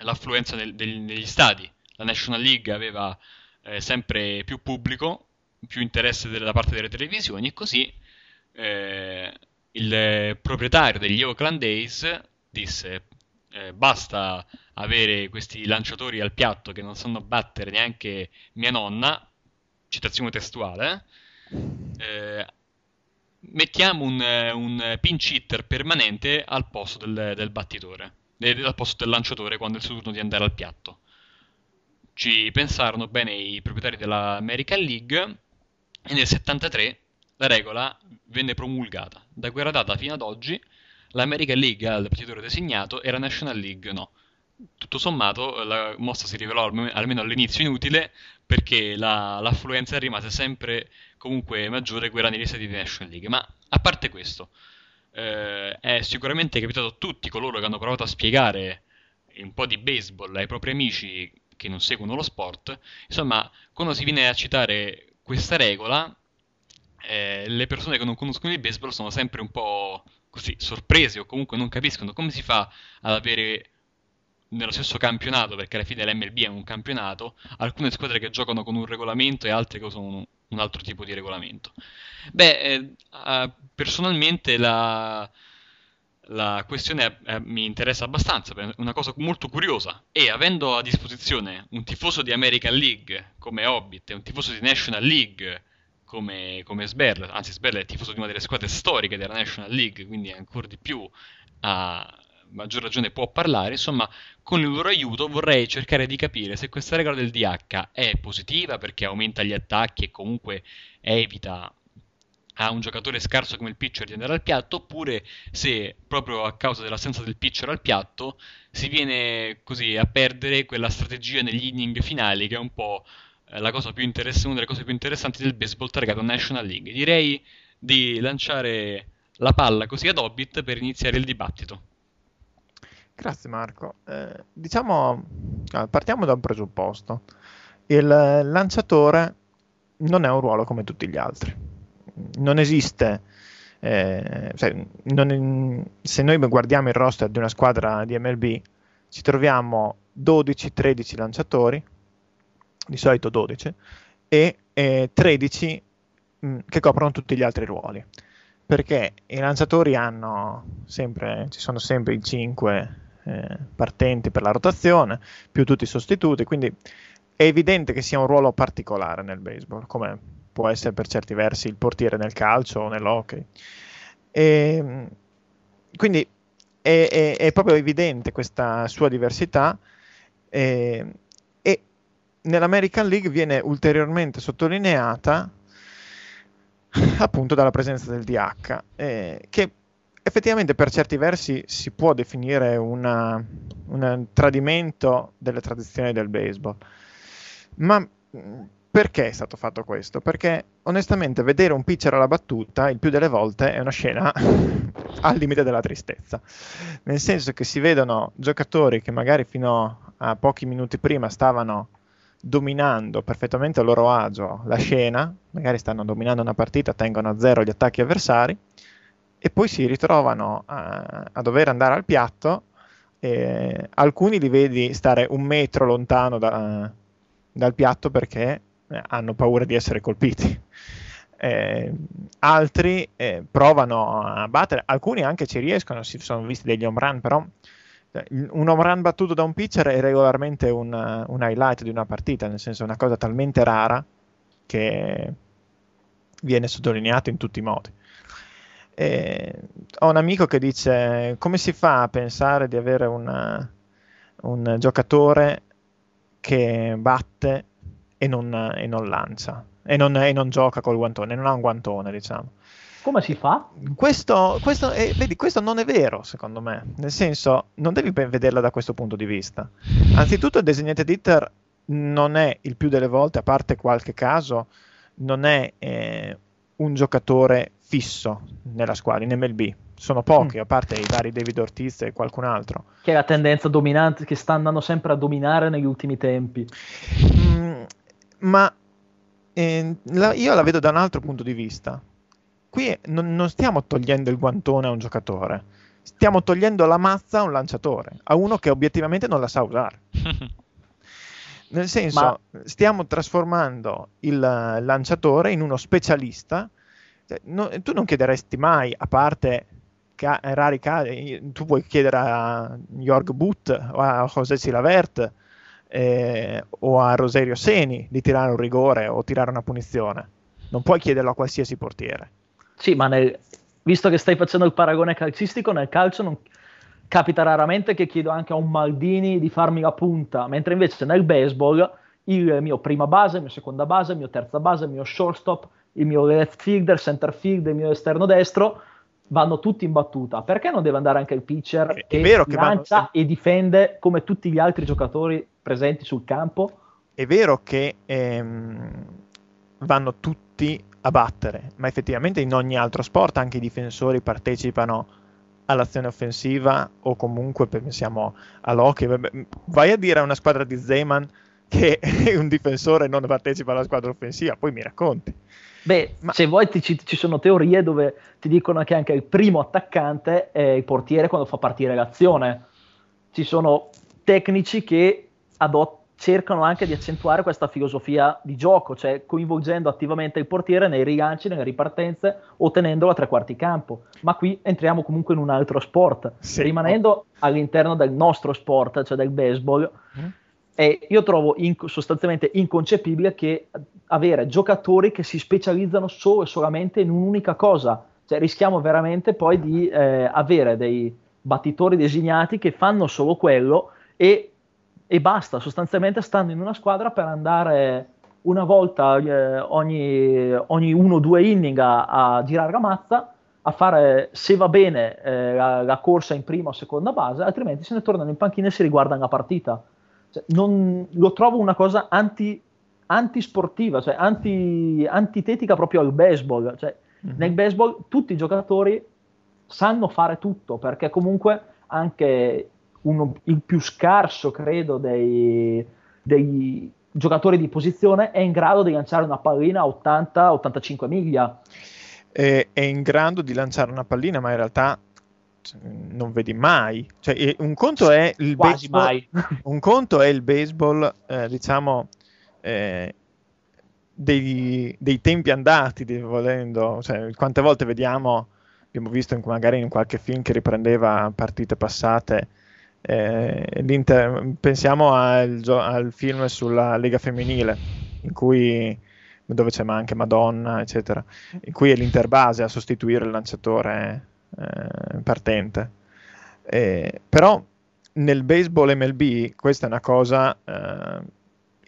l'affluenza del- del- degli stadi. La National League aveva eh, sempre più pubblico, più interesse della- da parte delle televisioni e così eh, il eh, proprietario degli Oakland A's disse eh, basta avere questi lanciatori al piatto che non sanno battere neanche mia nonna, citazione testuale, eh, mettiamo un, eh, un pinch hitter permanente al posto del, del battitore, eh, al posto del lanciatore quando è il suo turno di andare al piatto. Ci pensarono bene i proprietari della American League e nel 73 la regola venne promulgata. Da quella data fino ad oggi l'American League ha il battitore designato e la National League no. Tutto sommato la mossa si rivelò alme- almeno all'inizio inutile perché la- l'affluenza rimase sempre comunque maggiore quella negli stati di National League. Ma a parte questo, eh, è sicuramente capitato a tutti coloro che hanno provato a spiegare un po' di baseball ai propri amici che non seguono lo sport. Insomma, quando si viene a citare questa regola, eh, le persone che non conoscono il baseball sono sempre un po' così sorprese o comunque non capiscono come si fa ad avere nello stesso campionato, perché alla fine l'MLB è un campionato, alcune squadre che giocano con un regolamento e altre che usano un, un altro tipo di regolamento. Beh, eh, personalmente la, la questione eh, mi interessa abbastanza, è una cosa molto curiosa e avendo a disposizione un tifoso di American League come Hobbit e un tifoso di National League come, come Sberl, anzi Sberl è tifoso di una delle squadre storiche della National League, quindi ancora di più a maggior ragione può parlare, insomma con il loro aiuto vorrei cercare di capire se questa regola del DH è positiva perché aumenta gli attacchi e comunque evita a un giocatore scarso come il pitcher di andare al piatto, oppure se proprio a causa dell'assenza del pitcher al piatto si viene così a perdere quella strategia negli inning finali che è un po' eh, la cosa più interess- una delle cose più interessanti del baseball targato National League. Direi di lanciare la palla così ad Hobbit per iniziare il dibattito. Grazie Marco. Eh, diciamo, partiamo da un presupposto. Il lanciatore non è un ruolo come tutti gli altri. Non esiste, eh, cioè, non se noi guardiamo il roster di una squadra di MLB, ci troviamo 12-13 lanciatori, di solito 12, e eh, 13 mh, che coprono tutti gli altri ruoli. Perché i lanciatori hanno sempre, ci sono sempre i 5 partenti per la rotazione, più tutti i sostituti, quindi è evidente che sia un ruolo particolare nel baseball, come può essere per certi versi il portiere nel calcio o nell'hockey. E, quindi è, è- è proprio evidente questa sua diversità e, e nell'American League viene ulteriormente sottolineata appunto dalla presenza del DH, eh, che effettivamente per certi versi si può definire un tradimento delle tradizioni del baseball. Ma mh, perché è stato fatto questo? Perché onestamente vedere un pitcher alla battuta il più delle volte è una scena al limite della tristezza. Nel senso che si vedono giocatori che magari fino a pochi minuti prima stavano dominando perfettamente a loro agio la scena, magari stanno dominando una partita, tengono a zero gli attacchi avversari e poi si ritrovano a, a dover andare al piatto. alcuni li vedi stare un metro lontano da- dal piatto perché eh, hanno paura di essere colpiti. Eh, altri eh, provano a battere, alcuni anche ci riescono, si sono visti degli home run, però eh, un home run battuto da un pitcher è regolarmente un, un highlight di una partita, nel senso è una cosa talmente rara che viene sottolineato in tutti i modi. Eh, ho un amico che dice come si fa a pensare di avere una- un giocatore che batte e non, e non lancia e non, e non gioca col guantone, non ha un guantone, diciamo. Come si fa? Questo, questo, è- vedi, questo non è vero, secondo me. Nel senso, non devi vederla da questo punto di vista. Anzitutto, il designated hitter non è il più delle volte, a parte qualche caso, non è eh, un giocatore fisso nella squadra, in MLB. Sono pochi, a parte i vari David Ortiz e qualcun altro. Che è la tendenza dominante che sta andando sempre a dominare negli ultimi tempi. Mm, ma eh, la- io la vedo da un altro punto di vista. Qui non, non stiamo togliendo il guantone a un giocatore, stiamo togliendo la mazza a un lanciatore, a uno che obiettivamente non la sa usare. Nel senso, stiamo trasformando il lanciatore in uno specialista. Cioè, no- tu non chiederesti mai, a parte ca- rari casi, tu puoi chiedere a Jorg Butt o a José Silavert eh, o a Rosario Seni di tirare un rigore o tirare una punizione. Non puoi chiederlo a qualsiasi portiere. Sì, ma nel- visto che stai facendo il paragone calcistico, nel calcio non capita raramente che chiedo anche a un Maldini di farmi la punta, mentre invece nel baseball il mio prima base, il mio seconda base, il mio terza base, il mio shortstop, il mio left fielder, center field, il mio esterno destro vanno tutti in battuta. Perché non deve andare anche il pitcher È- è che vero che vanno- lancia e difende come tutti gli altri giocatori presenti sul campo? È vero che ehm, vanno tutti a battere, ma effettivamente in ogni altro sport anche i difensori partecipano all'azione offensiva o comunque pensiamo all'hockey. Vai a dire a una squadra di Zeman che un difensore non partecipa alla squadra offensiva, poi mi racconti. Beh, Ma- se vuoi ti- ci, ci sono teorie dove ti dicono che anche il primo attaccante è il portiere quando fa partire l'azione. Ci sono tecnici che adot- cercano anche di accentuare questa filosofia di gioco, cioè coinvolgendo attivamente il portiere nei rilanci, nelle ripartenze o tenendolo a tre quarti campo. Ma qui entriamo comunque in un altro sport, Sì. rimanendo all'interno del nostro sport, cioè del baseball. Mm. E io trovo inc- sostanzialmente inconcepibile che avere giocatori che si specializzano solo e solamente in un'unica cosa. Cioè rischiamo veramente poi di eh, avere dei battitori designati che fanno solo quello e, e basta. Sostanzialmente stanno in una squadra per andare una volta eh, ogni, ogni uno o due inning a, a girare la mazza, a fare se va bene eh, la, la corsa in prima o seconda base, altrimenti se ne tornano in panchina e si riguardano la partita. Cioè, non- lo trovo una cosa anti, antisportiva, cioè anti, antitetica proprio al baseball. Cioè, Mhm. Nel baseball tutti i giocatori sanno fare tutto, perché comunque anche uno- il più scarso, credo, dei, dei- giocatore di posizione è in grado di lanciare una pallina a 80-85 miglia. è, in grado di lanciare una pallina, ma in realtà non vedi mai. Cioè, un conto è il Quasi baseball, mai. un conto è il baseball, eh, diciamo, eh, dei, dei tempi andati, volendo. Cioè, quante volte vediamo, abbiamo visto in- magari in qualche film che riprendeva partite passate. eh, pensiamo al, al film sulla Lega Femminile, in cui dove c'è anche Madonna, eccetera, in cui è l'Interbase a sostituire il lanciatore eh, partente. Eh, però nel baseball MLB questa è una cosa eh,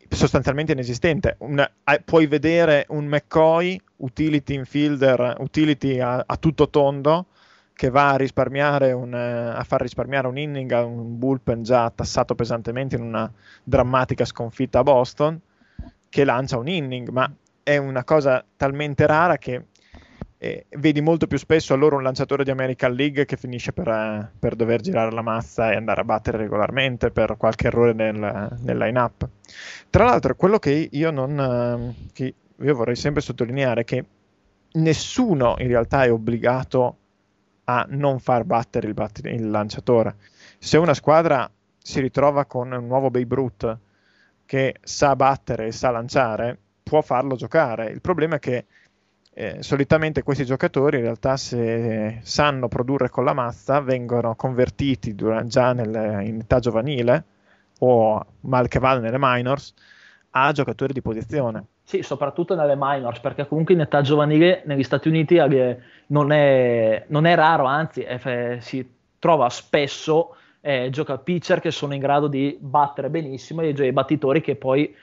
sostanzialmente inesistente. Una- puoi vedere un McCoy, utility infielder, utility a, a tutto tondo, che va a, un, eh, a far risparmiare un inning a un bullpen già tassato pesantemente in una drammatica sconfitta a Boston, che lancia un inning, ma è una cosa talmente rara che eh, vedi molto più spesso allora un lanciatore di American League che finisce per, eh, per dover girare la mazza e andare a battere regolarmente per qualche errore nel, nel line-up. Tra l'altro, quello che io non eh, che io vorrei sempre sottolineare è che nessuno in realtà è obbligato a non far battere il, batter- il lanciatore. Se una squadra si ritrova con un nuovo Babe Ruth che sa battere e sa lanciare, può farlo giocare. Il problema è che eh, solitamente questi giocatori in realtà se sanno produrre con la mazza vengono convertiti dura- già nel- in età giovanile o mal che vada nelle minors a giocatori di posizione. Sì, soprattutto nelle minors, perché comunque in età giovanile negli Stati Uniti eh, non è, non è raro, anzi è- si trova spesso eh, gioca pitcher che sono in grado di battere benissimo e i battitori che poi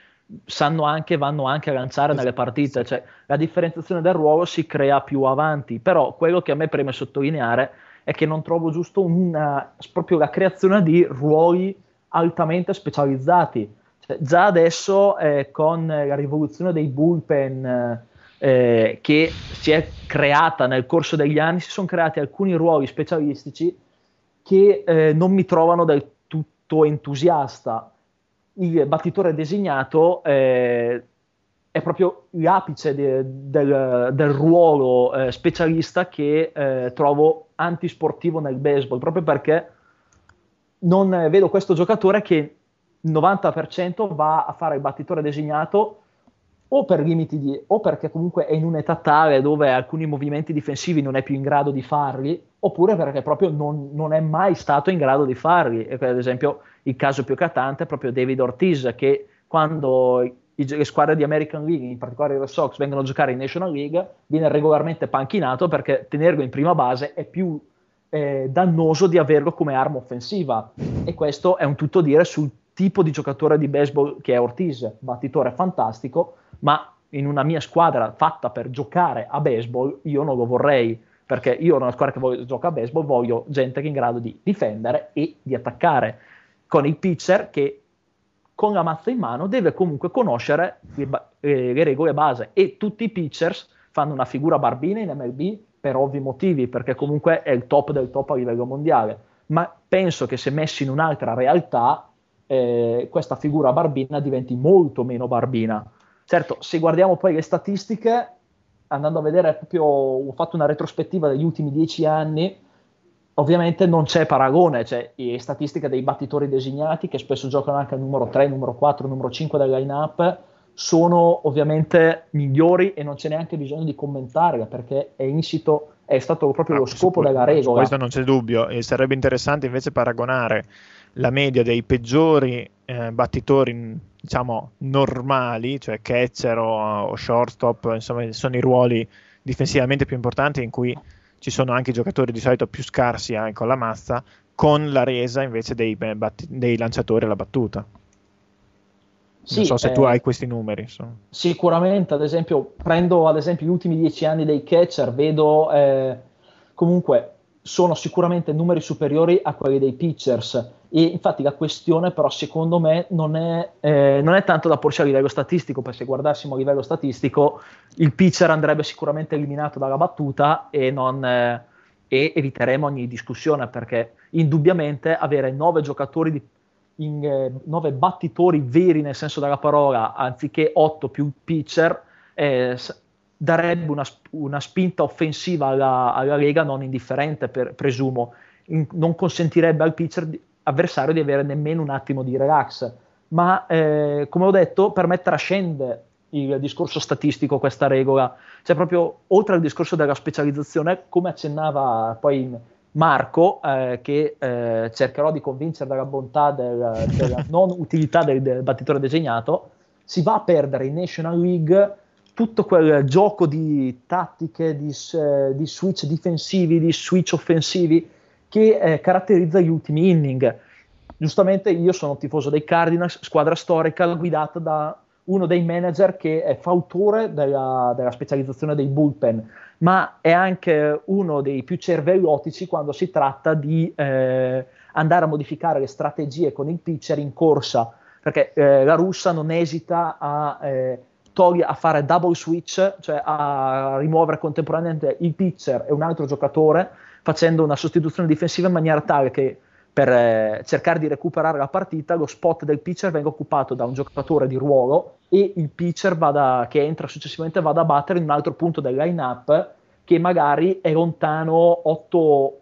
sanno anche, vanno anche a lanciare nelle partite, cioè la differenziazione del ruolo si crea più avanti, però quello che a me preme sottolineare è che non trovo giusto una, proprio la creazione di ruoli altamente specializzati. Cioè, già adesso eh, con la rivoluzione dei bullpen eh, che si è creata nel corso degli anni, si sono creati alcuni ruoli specialistici che eh, non mi trovano del tutto entusiasta. Il battitore designato eh, è proprio l'apice de- del, del ruolo eh, specialista che eh, trovo antisportivo nel baseball, proprio perché non eh, vedo questo giocatore che il 90% va a fare il battitore designato o per limiti di, o perché comunque è in un'età tale dove alcuni movimenti difensivi non è più in grado di farli, oppure perché proprio non, non è mai stato in grado di farli. E ad esempio il caso più eclatante è proprio David Ortiz, che quando i- le squadre di American League, in particolare i Red Sox, vengono a giocare in National League, viene regolarmente panchinato perché tenerlo in prima base è più eh, dannoso di averlo come arma offensiva. E questo è un tutto dire sul tipo di giocatore di baseball che è Ortiz, battitore fantastico, ma in una mia squadra fatta per giocare a baseball io non lo vorrei, perché io in una squadra che voglio, gioca a baseball voglio gente che è in grado di difendere e di attaccare, con il pitcher che con la mazza in mano deve comunque conoscere le, eh, le regole base e tutti i pitchers fanno una figura barbina in MLB per ovvi motivi, perché comunque è il top del top a livello mondiale, ma penso che se messi in un'altra realtà eh, questa figura barbina diventi molto meno barbina. Certo, se guardiamo poi le statistiche, andando a vedere proprio, ho fatto una retrospettiva degli ultimi dieci anni, ovviamente non c'è paragone, cioè le statistiche dei battitori designati che spesso giocano anche al numero 3, numero 4, numero 5 del line-up sono ovviamente migliori e non c'è neanche bisogno di commentarle perché è insito, è stato proprio lo Ah, scopo su- della regola. Questo non c'è dubbio, e sarebbe interessante invece paragonare la media dei peggiori eh, battitori, diciamo, normali, cioè catcher o, o shortstop, insomma, sono i ruoli difensivamente più importanti in cui ci sono anche i giocatori di solito più scarsi eh, con la mazza, con la resa invece dei, eh, batti- dei lanciatori alla battuta. Sì, non so se tu eh, hai questi numeri. insomma. Sicuramente, ad esempio, prendo ad esempio gli ultimi dieci anni dei catcher, vedo eh, comunque sono sicuramente numeri superiori a quelli dei pitchers. E infatti la questione, però, secondo me, non è, eh, non è tanto da porsi a livello statistico, perché se guardassimo a livello statistico, il pitcher andrebbe sicuramente eliminato dalla battuta e, non, eh, e eviteremo ogni discussione, perché indubbiamente avere nove giocatori di in eh, nove battitori veri nel senso della parola, anziché otto più pitcher, darebbe una, una spinta offensiva alla, alla Lega non indifferente, per- presumo. In- non consentirebbe al pitcher di- avversario di avere nemmeno un attimo di relax. Ma eh, come ho detto, per me trascende il discorso statistico questa regola. Cioè, proprio oltre al discorso della specializzazione, come accennava poi Marco, eh, che eh, cercherò di convincere della bontà del- della non utilità del, del battitore designato, si va a perdere in National League tutto quel gioco di tattiche, di, di switch difensivi, di switch offensivi che eh, caratterizza gli ultimi inning. Giustamente io sono tifoso dei Cardinals, squadra storica guidata da uno dei manager che è fautore della, della specializzazione dei bullpen, ma è anche uno dei più cervellotici quando si tratta di eh, andare a modificare le strategie con il pitcher in corsa, perché eh, la russa non esita a, eh, togli- a fare double switch, cioè a rimuovere contemporaneamente il pitcher e un altro giocatore, facendo una sostituzione difensiva in maniera tale che per eh, cercare di recuperare la partita, lo spot del pitcher venga occupato da un giocatore di ruolo e il pitcher vada, che entra successivamente vada a battere in un altro punto del line-up che magari è lontano 8,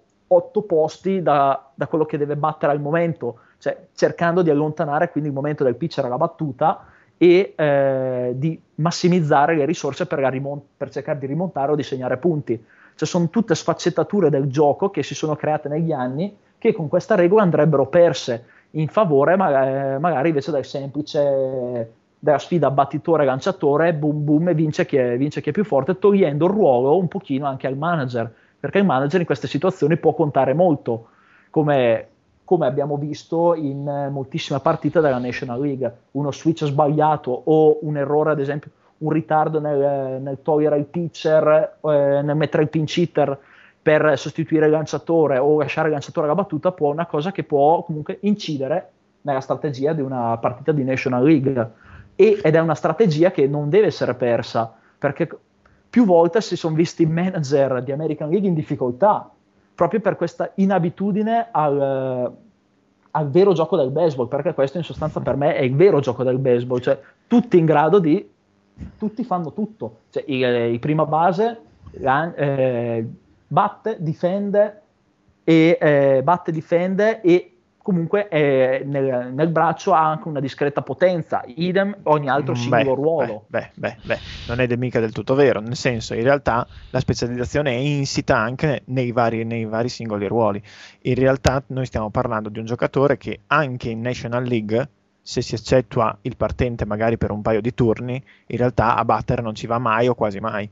posti da, da quello che deve battere al momento, cioè cercando di allontanare quindi il momento del pitcher alla battuta e eh, di massimizzare le risorse per, rimon- per cercare di rimontare o di segnare punti. Cioè sono tutte sfaccettature del gioco che si sono create negli anni che con questa regola andrebbero perse in favore ma- eh, magari invece del semplice della sfida battitore-lanciatore, boom boom e vince chi, è, vince chi è più forte, togliendo il ruolo un pochino anche al manager, perché il manager in queste situazioni può contare molto, come, come abbiamo visto in eh, moltissime partite della National League. Uno switch sbagliato o un errore, ad esempio, un ritardo nel, nel togliere il pitcher, eh, nel mettere il pinch hitter per sostituire il lanciatore o lasciare il lanciatore alla battuta, può una cosa che può comunque incidere nella strategia di una partita di National League. E, ed è una strategia che non deve essere persa, perché più volte si sono visti manager di American League in difficoltà, proprio per questa inabitudine al, al vero gioco del baseball, perché questo in sostanza per me è il vero gioco del baseball, cioè tutti in grado di, tutti fanno tutto, cioè il, il prima base la- eh, batte, difende e eh, batte, difende e comunque eh, nel, nel braccio ha anche una discreta potenza, idem ogni altro Mm, singolo beh, ruolo. Beh, beh, beh, non è de- mica del tutto vero, nel senso, in realtà la specializzazione è insita anche nei vari, nei vari singoli ruoli. In realtà noi stiamo parlando di un giocatore che anche in National League, se si eccettua il partente magari per un paio di turni, in realtà a battere non ci va mai o quasi mai.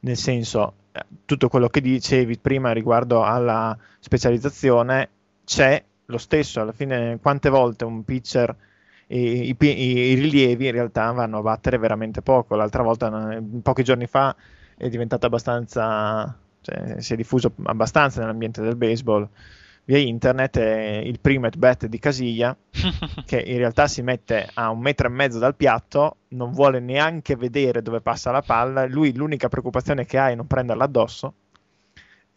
Nel senso, eh, tutto quello che dicevi prima riguardo alla specializzazione c'è lo stesso, alla fine quante volte un pitcher i, i i- rilievi in realtà vanno a battere veramente poco. L'altra volta, pochi giorni fa, è diventato abbastanza, cioè, si è diffuso abbastanza nell'ambiente del baseball. Via internet è il primo at bat di Casilla che in realtà si mette a un metro e mezzo dal piatto, non vuole neanche vedere dove passa la palla, lui l'unica preoccupazione che ha è non prenderla addosso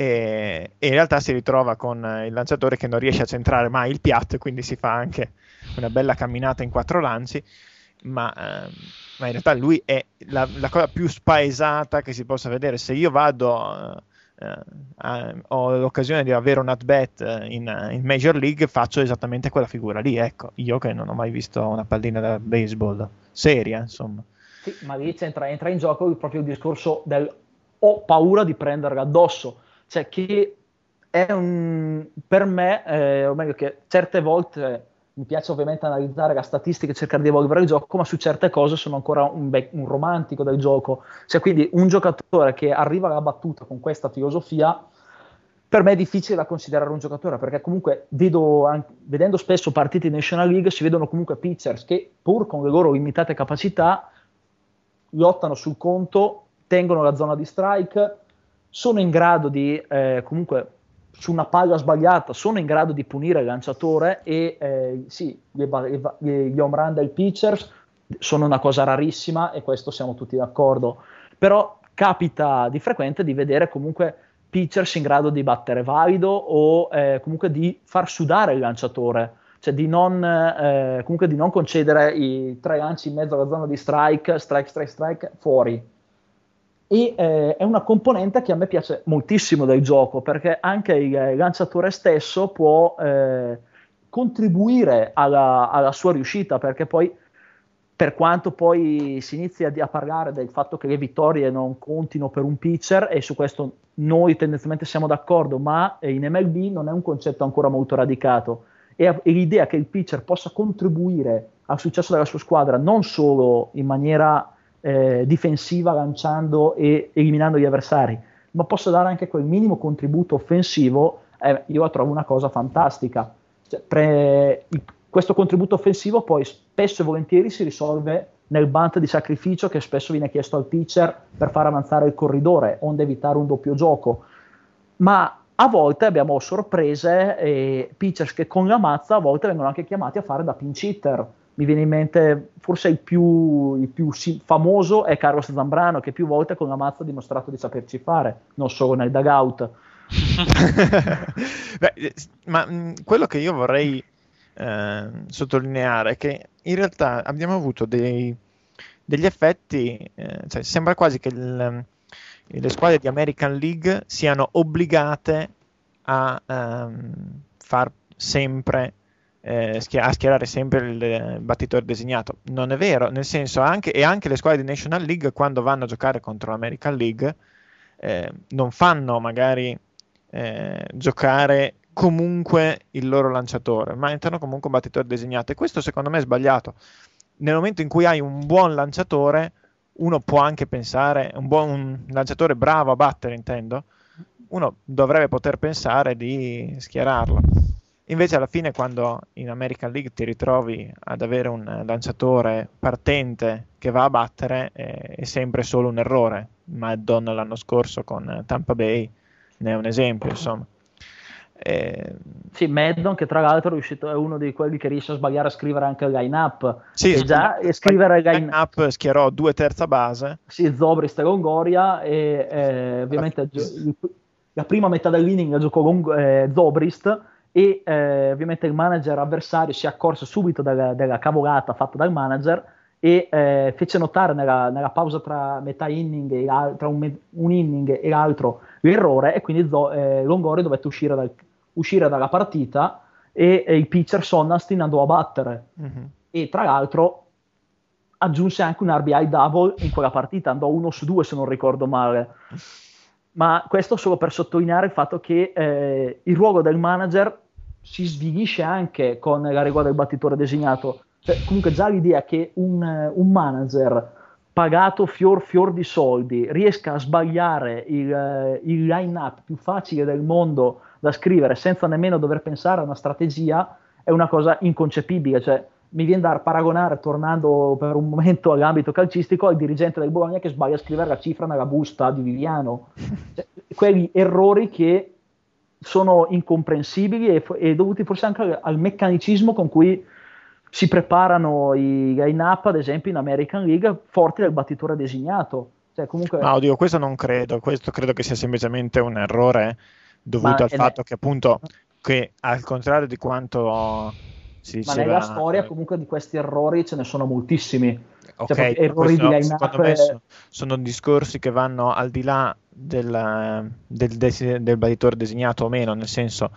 e, e in realtà si ritrova con il lanciatore che non riesce a centrare mai il piatto e quindi si fa anche una bella camminata in quattro lanci, ma, ehm, ma in realtà lui è la, la cosa più spaesata che si possa vedere. Se io vado, eh, eh, ho l'occasione di avere un at-bat eh, in, in Major League, faccio esattamente quella figura lì. Ecco, io che non ho mai visto una pallina da baseball seria, insomma. Sì, ma lì c'entra, entra in gioco proprio il discorso del ho paura di prenderla addosso, cioè che è un, per me, eh, o meglio che certe volte mi piace ovviamente analizzare la statistica e cercare di evolvere il gioco, ma su certe cose sono ancora un, be- un romantico del gioco, cioè quindi un giocatore che arriva alla battuta con questa filosofia per me è difficile da considerare un giocatore perché comunque vedo anche- vedendo spesso partite in National League si vedono comunque pitchers che pur con le loro limitate capacità lottano sul conto, tengono la zona di strike, sono in grado di eh, comunque su una palla sbagliata sono in grado di punire il lanciatore e eh, sì, gli, gli, gli home run del pitchers sono una cosa rarissima e questo siamo tutti d'accordo, però capita di frequente di vedere comunque pitchers in grado di battere valido o eh, comunque di far sudare il lanciatore cioè di non, eh, comunque di non concedere i tre lanci in mezzo alla zona di strike, strike, strike, strike, fuori. E eh, è una componente che a me piace moltissimo del gioco, perché anche il lanciatore stesso può eh, contribuire alla, alla sua riuscita, perché poi per quanto poi si inizia a parlare del fatto che le vittorie non contino per un pitcher, e su questo noi tendenzialmente siamo d'accordo, ma in MLB non è un concetto ancora molto radicato. E, e l'idea che il pitcher possa contribuire al successo della sua squadra non solo in maniera eh, difensiva, lanciando e eliminando gli avversari, ma possa dare anche quel minimo contributo offensivo, eh, io la trovo una cosa fantastica. Cioè, pre, il, questo contributo offensivo poi spesso e volentieri si risolve nel bunt di sacrificio che spesso viene chiesto al pitcher per far avanzare il corridore, onde evitare un doppio gioco. Ma a volte abbiamo sorprese e pitchers che con la mazza a volte vengono anche chiamati a fare da pinch hitter. Mi viene in mente forse il più, il più famoso è Carlos Zambrano che più volte con la mazza ha dimostrato di saperci fare, non solo nel dugout. Beh, ma mh, quello che io vorrei eh, sottolineare che in realtà abbiamo avuto dei, degli effetti, eh, cioè sembra quasi che il, le squadre di American League siano obbligate a ehm, far sempre eh, a schierare sempre il, il battitore designato. Non è vero, nel senso anche, e anche le squadre di National League quando vanno a giocare contro l'American League eh, non fanno magari eh, giocare comunque il loro lanciatore, ma entrano comunque un battitore designato. E questo secondo me è sbagliato. Nel momento in cui hai un buon lanciatore, uno può anche pensare, un buon un lanciatore bravo a battere, intendo, uno dovrebbe poter pensare di schierarlo. Invece alla fine quando in American League ti ritrovi ad avere un lanciatore partente che va a battere è, è sempre solo un errore. Maddon l'anno scorso con Tampa Bay ne è un esempio, insomma. Eh, sì, Maddon che tra l'altro è, riuscito, è uno di quelli che riesce a sbagliare a scrivere anche il line-up. Sì, e già e scrivere il line-up line schierò due terza base. Sì, Zobrist e Longoria e eh, ovviamente la, la prima metà dell'inning la giocò Long, eh, Zobrist e eh, ovviamente il manager avversario si accorse subito della, della cavolata fatta dal manager e eh, fece notare nella, nella, pausa tra metà inning e tra un, un, inning e l'altro l'errore e quindi Zo, eh, Longoria dovette uscire dal, uscire dalla partita e, e il pitcher Sonnastin andò a battere. Mm-hmm. E tra l'altro aggiunse anche un RBI double in quella partita, andò uno su due se non ricordo male. Ma questo solo per sottolineare il fatto che eh, il ruolo del manager si svilisce anche con la regola del battitore designato. Cioè, comunque già l'idea che un, un manager pagato fior fior di soldi riesca a sbagliare il, il line-up più facile del mondo da scrivere senza nemmeno dover pensare a una strategia è una cosa inconcepibile. Cioè, mi viene da paragonare, tornando per un momento all'ambito calcistico, al dirigente del Bologna che sbaglia a scrivere la cifra nella busta di Viviano. Cioè, quegli errori che sono incomprensibili e, e, dovuti forse anche al, meccanicismo con cui si preparano i line-up, ad esempio in American League, forti del battitore designato. Cioè, comunque... Ma oddio, questo non credo, questo credo che sia semplicemente un errore dovuto Ma al fatto che appunto che al contrario di quanto si diceva... Ma nella storia comunque di questi errori ce ne sono moltissimi. Ok, cioè, errori di secondo me sono, sono discorsi che vanno al di là del, del, del, del battitore designato o meno, nel senso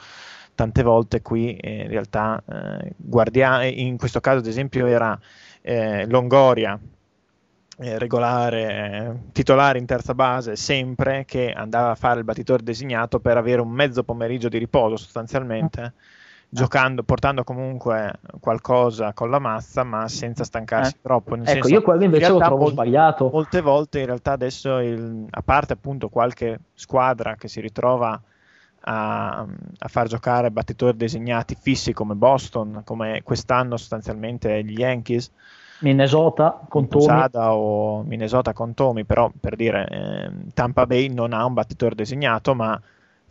tante volte qui eh, in realtà eh, guardia- in questo caso ad esempio era eh, Longoria eh, regolare, eh, titolare in terza base sempre che andava a fare il battitore designato per avere un mezzo pomeriggio di riposo sostanzialmente. Mm. Giocando, portando comunque qualcosa con la mazza, ma senza stancarsi eh. troppo. Nel ecco, senso, io quello invece lo trovo molte, sbagliato. Molte volte, in realtà, adesso, il, a parte appunto qualche squadra che si ritrova a, a, far giocare battitori designati fissi come Boston, come quest'anno sostanzialmente gli Yankees, Minnesota con Tommy. o Minnesota con Tommy, però per dire eh, Tampa Bay non ha un battitore designato, ma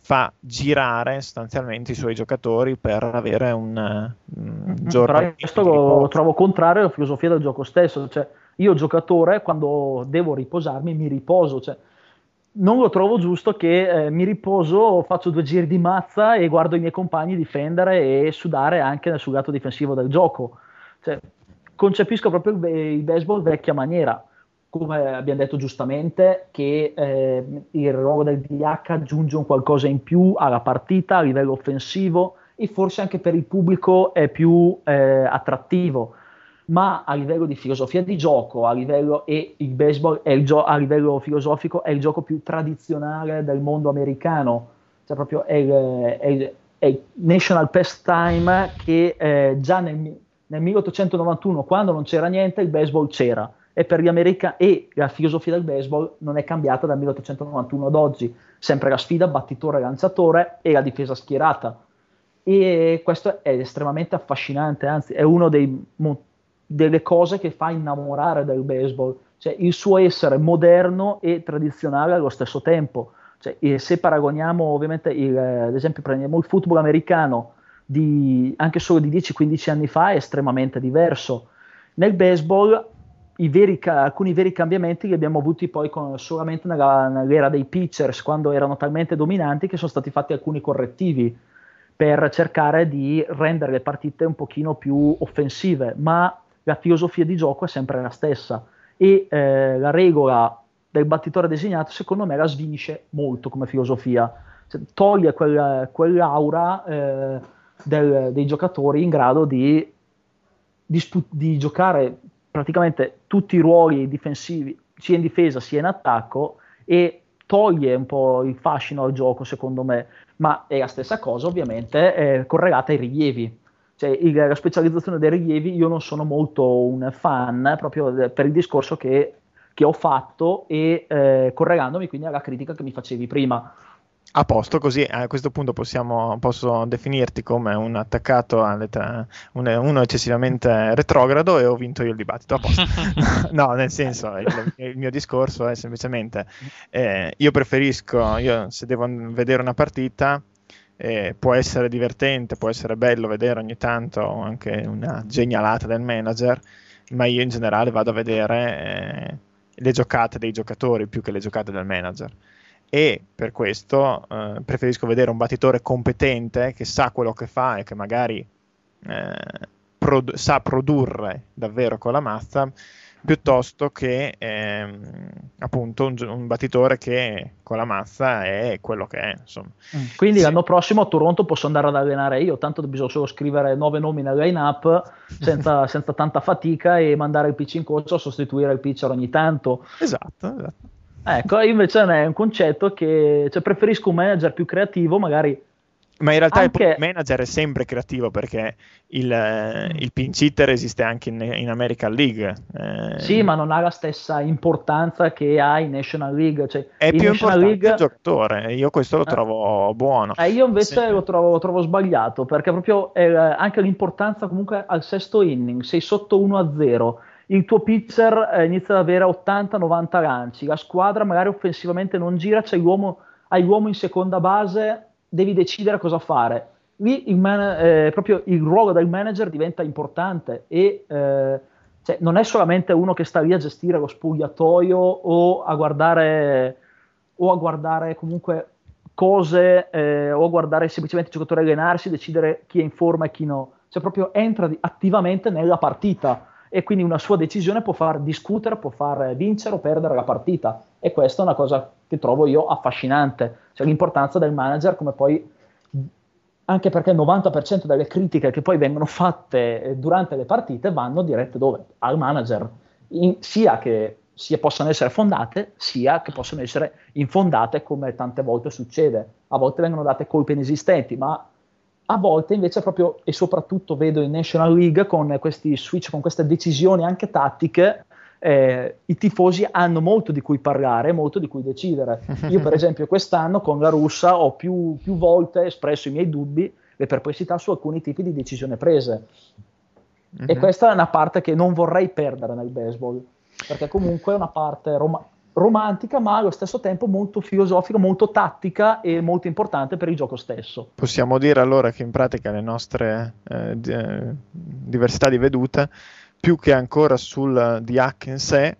fa girare sostanzialmente i suoi giocatori per avere un, mm-hmm. giorno. Però questo lo trovo contrario alla filosofia del gioco stesso, cioè io giocatore quando devo riposarmi mi riposo, cioè non lo trovo giusto che eh, mi riposo, faccio due giri di mazza e guardo i miei compagni difendere e sudare anche sul lato difensivo del gioco. Cioè, concepisco proprio il, be- il baseball vecchia maniera come abbiamo detto giustamente, che eh, il ruolo del DH aggiunge un qualcosa in più alla partita a livello offensivo e forse anche per il pubblico è più eh, attrattivo, ma a livello di filosofia di gioco, a livello, e il baseball il gio- a livello filosofico è il gioco più tradizionale del mondo americano, cioè proprio è il, è il, è il national pastime che eh, già nel, nel 1891, quando non c'era niente, il baseball c'era e per gli americani e la filosofia del baseball non è cambiata dal 1891 ad oggi, sempre la sfida battitore-lanciatore e la difesa schierata. E questo è estremamente affascinante, anzi è una delle cose che fa innamorare del baseball, cioè il suo essere moderno e tradizionale allo stesso tempo. Cioè, se paragoniamo ovviamente, il, ad esempio prendiamo il football americano di, anche solo di 10-15 anni fa è estremamente diverso. Nel baseball veri, alcuni veri cambiamenti li abbiamo avuti poi con, solamente nella, nell'era dei pitchers, quando erano talmente dominanti che sono stati fatti alcuni correttivi per cercare di rendere le partite un pochino più offensive, ma la filosofia di gioco è sempre la stessa. E eh, la regola del battitore designato secondo me la svinisce molto come filosofia, cioè, toglie quella, quell'aura eh, del, dei giocatori in grado di, di, di giocare praticamente tutti i ruoli difensivi, sia in difesa sia in attacco, e toglie un po' il fascino al gioco, secondo me. Ma è la stessa cosa, ovviamente, eh, correlata ai rilievi. Cioè, il, la specializzazione dei rilievi, io non sono molto un fan, proprio per il discorso che, che ho fatto e eh, correlandomi quindi alla critica che mi facevi prima. A posto, così a questo punto possiamo, posso definirti come un attaccato, un, uno eccessivamente retrogrado e ho vinto io il dibattito. A posto. no, nel senso, il, il, mio discorso è semplicemente, eh, io preferisco, io, se devo vedere una partita, eh, può essere divertente, può essere bello vedere ogni tanto anche una genialata del manager, ma io in generale vado a vedere eh, le giocate dei giocatori più che le giocate del manager e per questo eh, preferisco vedere un battitore competente che sa quello che fa e che magari eh, produ- sa produrre davvero con la mazza piuttosto che ehm, appunto un, un, battitore che con la mazza è quello che è. Insomma. Mm. Quindi sì. l'anno prossimo a Toronto posso andare ad allenare io, tanto bisogna solo scrivere nove nomi nel line-up senza, senza tanta fatica e mandare il pitch in coach a sostituire il pitcher ogni tanto. Esatto, esatto. Ecco, invece è un concetto che cioè, preferisco un manager più creativo, magari. Ma in realtà anche... il manager è sempre creativo perché il, il pinch hitter esiste anche in, in American League. Eh... Sì, ma non ha la stessa importanza che ha in National League. Cioè, è più National importante League... il giocatore, io questo lo trovo eh. buono. Eh, io invece sì. lo, trovo, lo, trovo, sbagliato perché proprio eh, anche l'importanza comunque al sesto inning, sei sotto 1-0 il tuo pitcher eh, inizia ad avere 80-90 lanci, la squadra magari offensivamente non gira, c'è l'uomo, hai l'uomo in seconda base, devi decidere cosa fare. Lì il, man- eh, proprio il ruolo del manager diventa importante e eh, cioè, non è solamente uno che sta lì a gestire lo spogliatoio o a guardare, o a guardare comunque cose eh, o a guardare semplicemente il giocatore allenarsi, decidere chi è in forma e chi no, cioè proprio entra attivamente nella partita e quindi una sua decisione può far discutere, può far vincere o perdere la partita e questa è una cosa che trovo io affascinante, cioè l'importanza del manager come poi anche perché il 90% delle critiche che poi vengono fatte eh, durante le partite vanno dirette dove? Al manager, in, sia che sia possano essere fondate, sia che possano essere infondate come tante volte succede. A volte vengono date colpe inesistenti, ma a volte invece proprio e soprattutto vedo in National League con questi switch, con queste decisioni anche tattiche, eh, i tifosi hanno molto di cui parlare, molto di cui decidere. Io per esempio quest'anno con la russa ho più, più volte espresso i miei dubbi, le perplessità su alcuni tipi di decisioni prese. Mm-hmm. E mhm. questa è una parte che non vorrei perdere nel baseball, perché comunque è una parte rom- romantica, ma allo stesso tempo molto filosofica, molto tattica e molto importante per il gioco stesso. Possiamo dire allora che in pratica le nostre eh, eh, diversità di vedute, più che ancora sul DH in sé,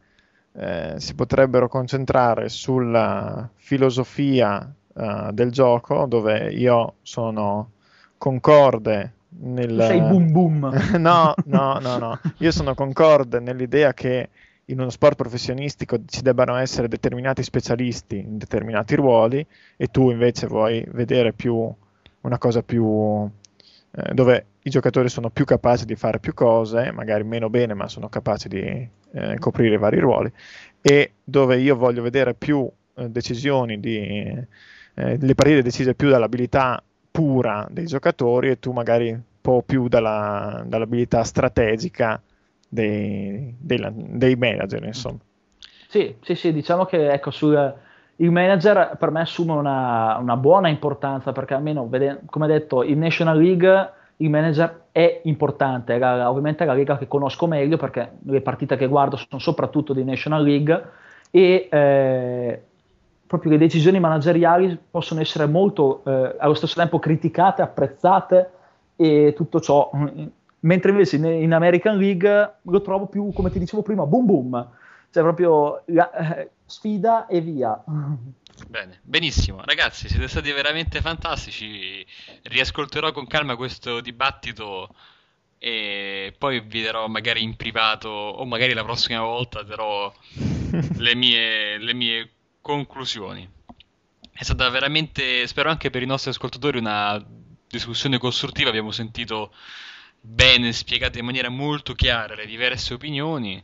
eh, si potrebbero concentrare sulla filosofia eh, del gioco, dove io sono concorde nel... Tu sei boom boom. no, no, no, no. Io sono concorde nell'idea che in uno sport professionistico ci debbano essere determinati specialisti in determinati ruoli e tu invece vuoi vedere più una cosa più eh, dove i giocatori sono più capaci di fare più cose, magari meno bene, ma sono capaci di eh, coprire vari ruoli, e dove io voglio vedere più eh, decisioni, di, eh, le partite decise più dall'abilità pura dei giocatori e tu magari un po' più dalla, dall'abilità strategica dei, dei, dei manager, insomma. Sì, sì, sì, diciamo che ecco, sul, il manager per me assume una, una buona importanza perché almeno, vede, come detto, in National League il manager è importante, è ovviamente è la lega che conosco meglio perché le partite che guardo sono soprattutto di National League e eh, proprio le decisioni manageriali possono essere molto eh, allo stesso tempo criticate, apprezzate e tutto ciò, mentre invece in, in, American League lo trovo più, come ti dicevo prima, boom boom, cioè proprio la, eh, sfida e via. Bene, benissimo, ragazzi, siete stati veramente fantastici. Riascolterò con calma questo dibattito e poi vi darò magari in privato o magari la prossima volta darò le mie, le mie conclusioni. È stata veramente, spero anche per i nostri ascoltatori, una discussione costruttiva. Abbiamo sentito bene spiegate in maniera molto chiara le diverse opinioni.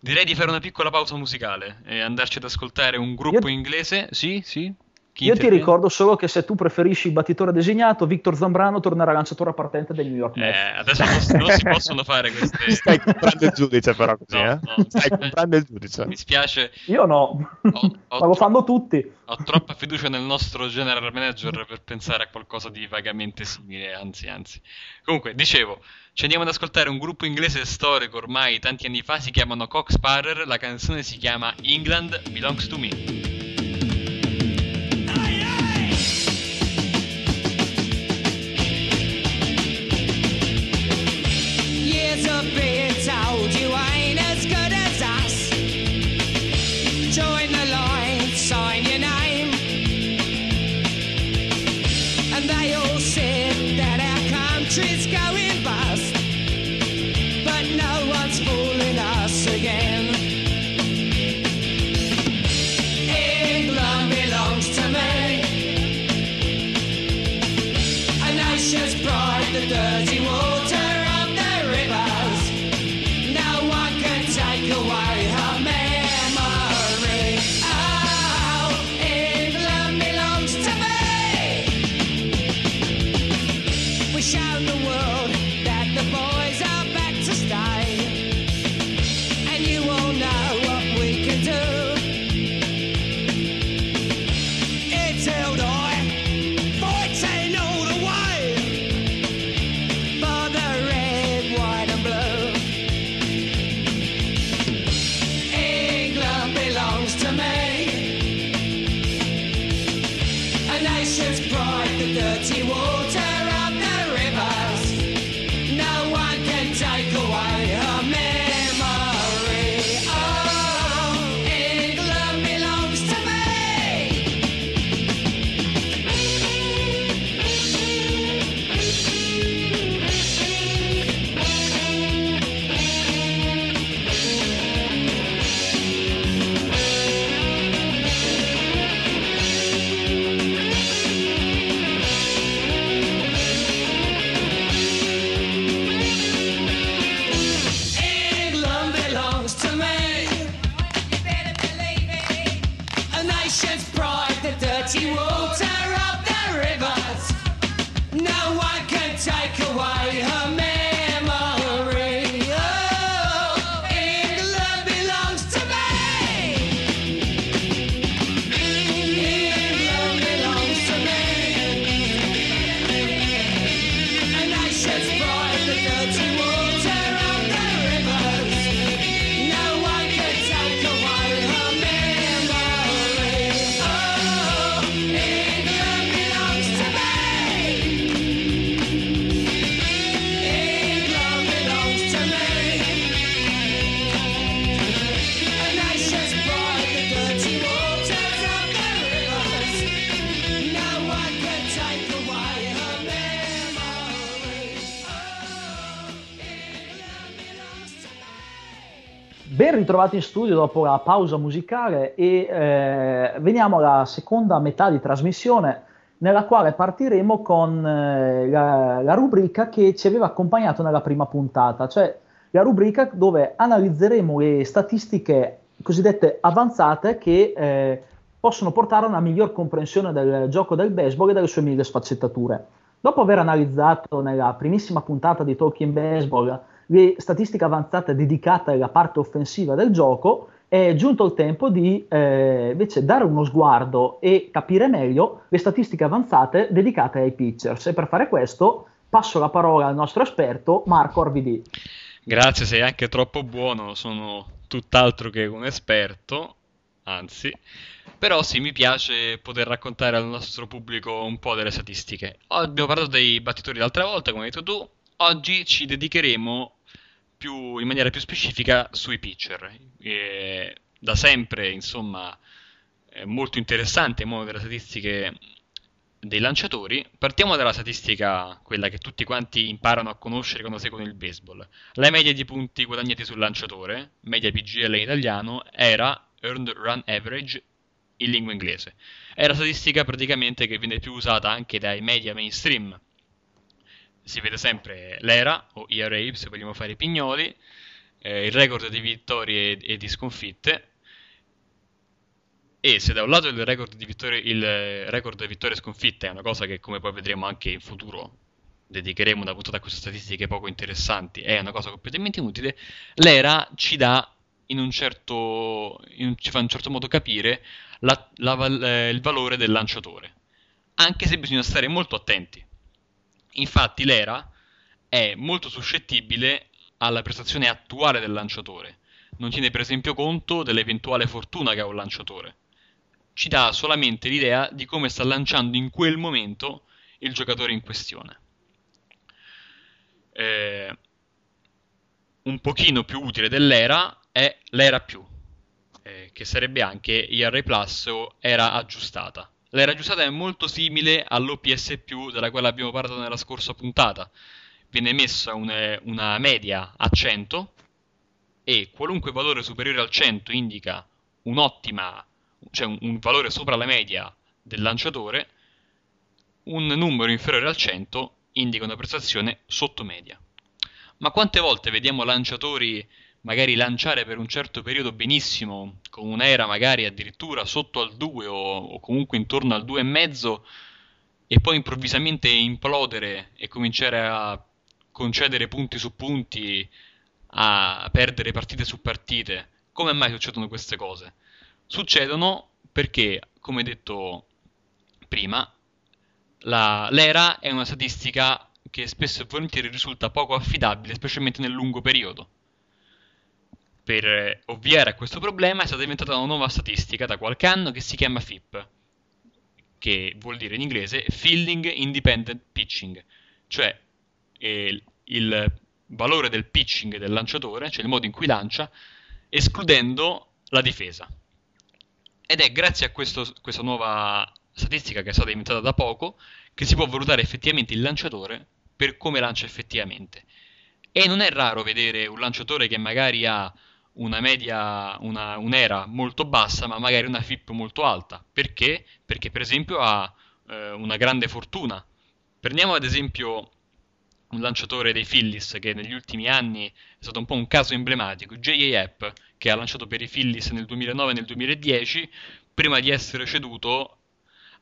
Direi di fare una piccola pausa musicale e andarci ad ascoltare un gruppo Io- inglese. Sì, sì. Chi Io ti ricordo solo che se tu preferisci il battitore designato, Victor Zambrano tornerà lanciatore partente dei New York Eh, Mets. adesso non, si- non si possono fare queste. Stai comprando il giudice però così, No, eh? no. Stai comprando il giudice. Mi spiace, Io no, Ho- ho ma lo fanno tutti. ho troppa fiducia nel nostro general manager per pensare a qualcosa di vagamente simile, anzi, anzi. Comunque, dicevo, ci andiamo ad ascoltare un gruppo inglese storico ormai tanti anni fa, si chiamano Cox Sparrer, la canzone si chiama England Belongs to Me. Years of ritrovati in studio dopo la pausa musicale e eh, veniamo alla seconda metà di trasmissione nella quale partiremo con eh, la, la rubrica che ci aveva accompagnato nella prima puntata, cioè la rubrica dove analizzeremo le statistiche cosiddette avanzate che eh, possono portare a una miglior comprensione del gioco del baseball e delle sue mille sfaccettature. Dopo aver analizzato nella primissima puntata di Talking Baseball le statistiche avanzate dedicate alla parte offensiva del gioco, è giunto il tempo di eh, invece dare uno sguardo e capire meglio le statistiche avanzate dedicate ai pitchers. E per fare questo passo la parola al nostro esperto Marco Orvidi. Grazie, sei anche troppo buono, sono tutt'altro che un esperto, anzi, però sì, mi piace poter raccontare al nostro pubblico un po' delle statistiche. Abbiamo parlato dei battitori l'altra volta, come hai detto tu, oggi ci dedicheremo più, in maniera più specifica sui pitcher. E da sempre, insomma, è molto interessante il mondo delle statistiche dei lanciatori. Partiamo dalla statistica, quella che tutti quanti imparano a conoscere quando seguono il baseball. La media di punti guadagnati sul lanciatore, media PGL in italiano, era Earned Run Average in lingua inglese. È la statistica praticamente che viene più usata anche dai media mainstream. Si vede sempre l'ERA o ERA se vogliamo fare i pignoli, eh, il record di vittorie e, di sconfitte. E se da un lato il record di vittorie, il record di vittorie e sconfitte è una cosa che, come poi vedremo anche in futuro, dedicheremo una puntata a queste statistiche poco interessanti, è una cosa completamente inutile, l'ERA ci dà in un certo, in- ci fa in un certo modo capire la- la eh, il valore del lanciatore, anche se bisogna stare molto attenti. Infatti l'ERA è molto suscettibile alla prestazione attuale del lanciatore, non tiene per esempio conto dell'eventuale fortuna che ha un lanciatore, ci dà solamente l'idea di come sta lanciando in quel momento il giocatore in questione. Eh, un pochino più utile dell'era è l'era più, eh, che sarebbe anche ERA Plus o era aggiustata. L'era aggiustata è molto simile all'OPS della quale abbiamo parlato nella scorsa puntata. Viene messa un- una media a 100 e qualunque valore superiore al 100 indica un'ottima, cioè un, un valore sopra la media del lanciatore, un numero inferiore al 100 indica una prestazione sotto media. Ma quante volte vediamo lanciatori magari lanciare per un certo periodo benissimo, con un'era magari addirittura sotto al 2 o, o comunque intorno al 2,5 e poi improvvisamente implodere e cominciare a concedere punti su punti, a perdere partite su partite. Come mai succedono queste cose? Succedono perché, come detto prima, la- l'era è una statistica che spesso e volentieri risulta poco affidabile, specialmente nel lungo periodo. Per eh, ovviare a questo problema è stata inventata una nuova statistica da qualche anno che si chiama FIP, che vuol dire in inglese Fielding Independent Pitching, cioè eh, il valore del pitching del lanciatore, cioè il modo in cui lancia, escludendo la difesa. Ed è grazie a questo- questa nuova statistica che è stata inventata da poco che si può valutare effettivamente il lanciatore per come lancia effettivamente. E non è raro vedere un lanciatore che magari ha una media, una, un'era molto bassa, ma magari una FIP molto alta. Perché? Perché per esempio ha eh, una grande fortuna. Prendiamo ad esempio un lanciatore dei Phillies che negli ultimi anni è stato un po' un caso emblematico, J.A. Epp, che ha lanciato per i Phillies nel 2009 e nel 2010, prima di essere ceduto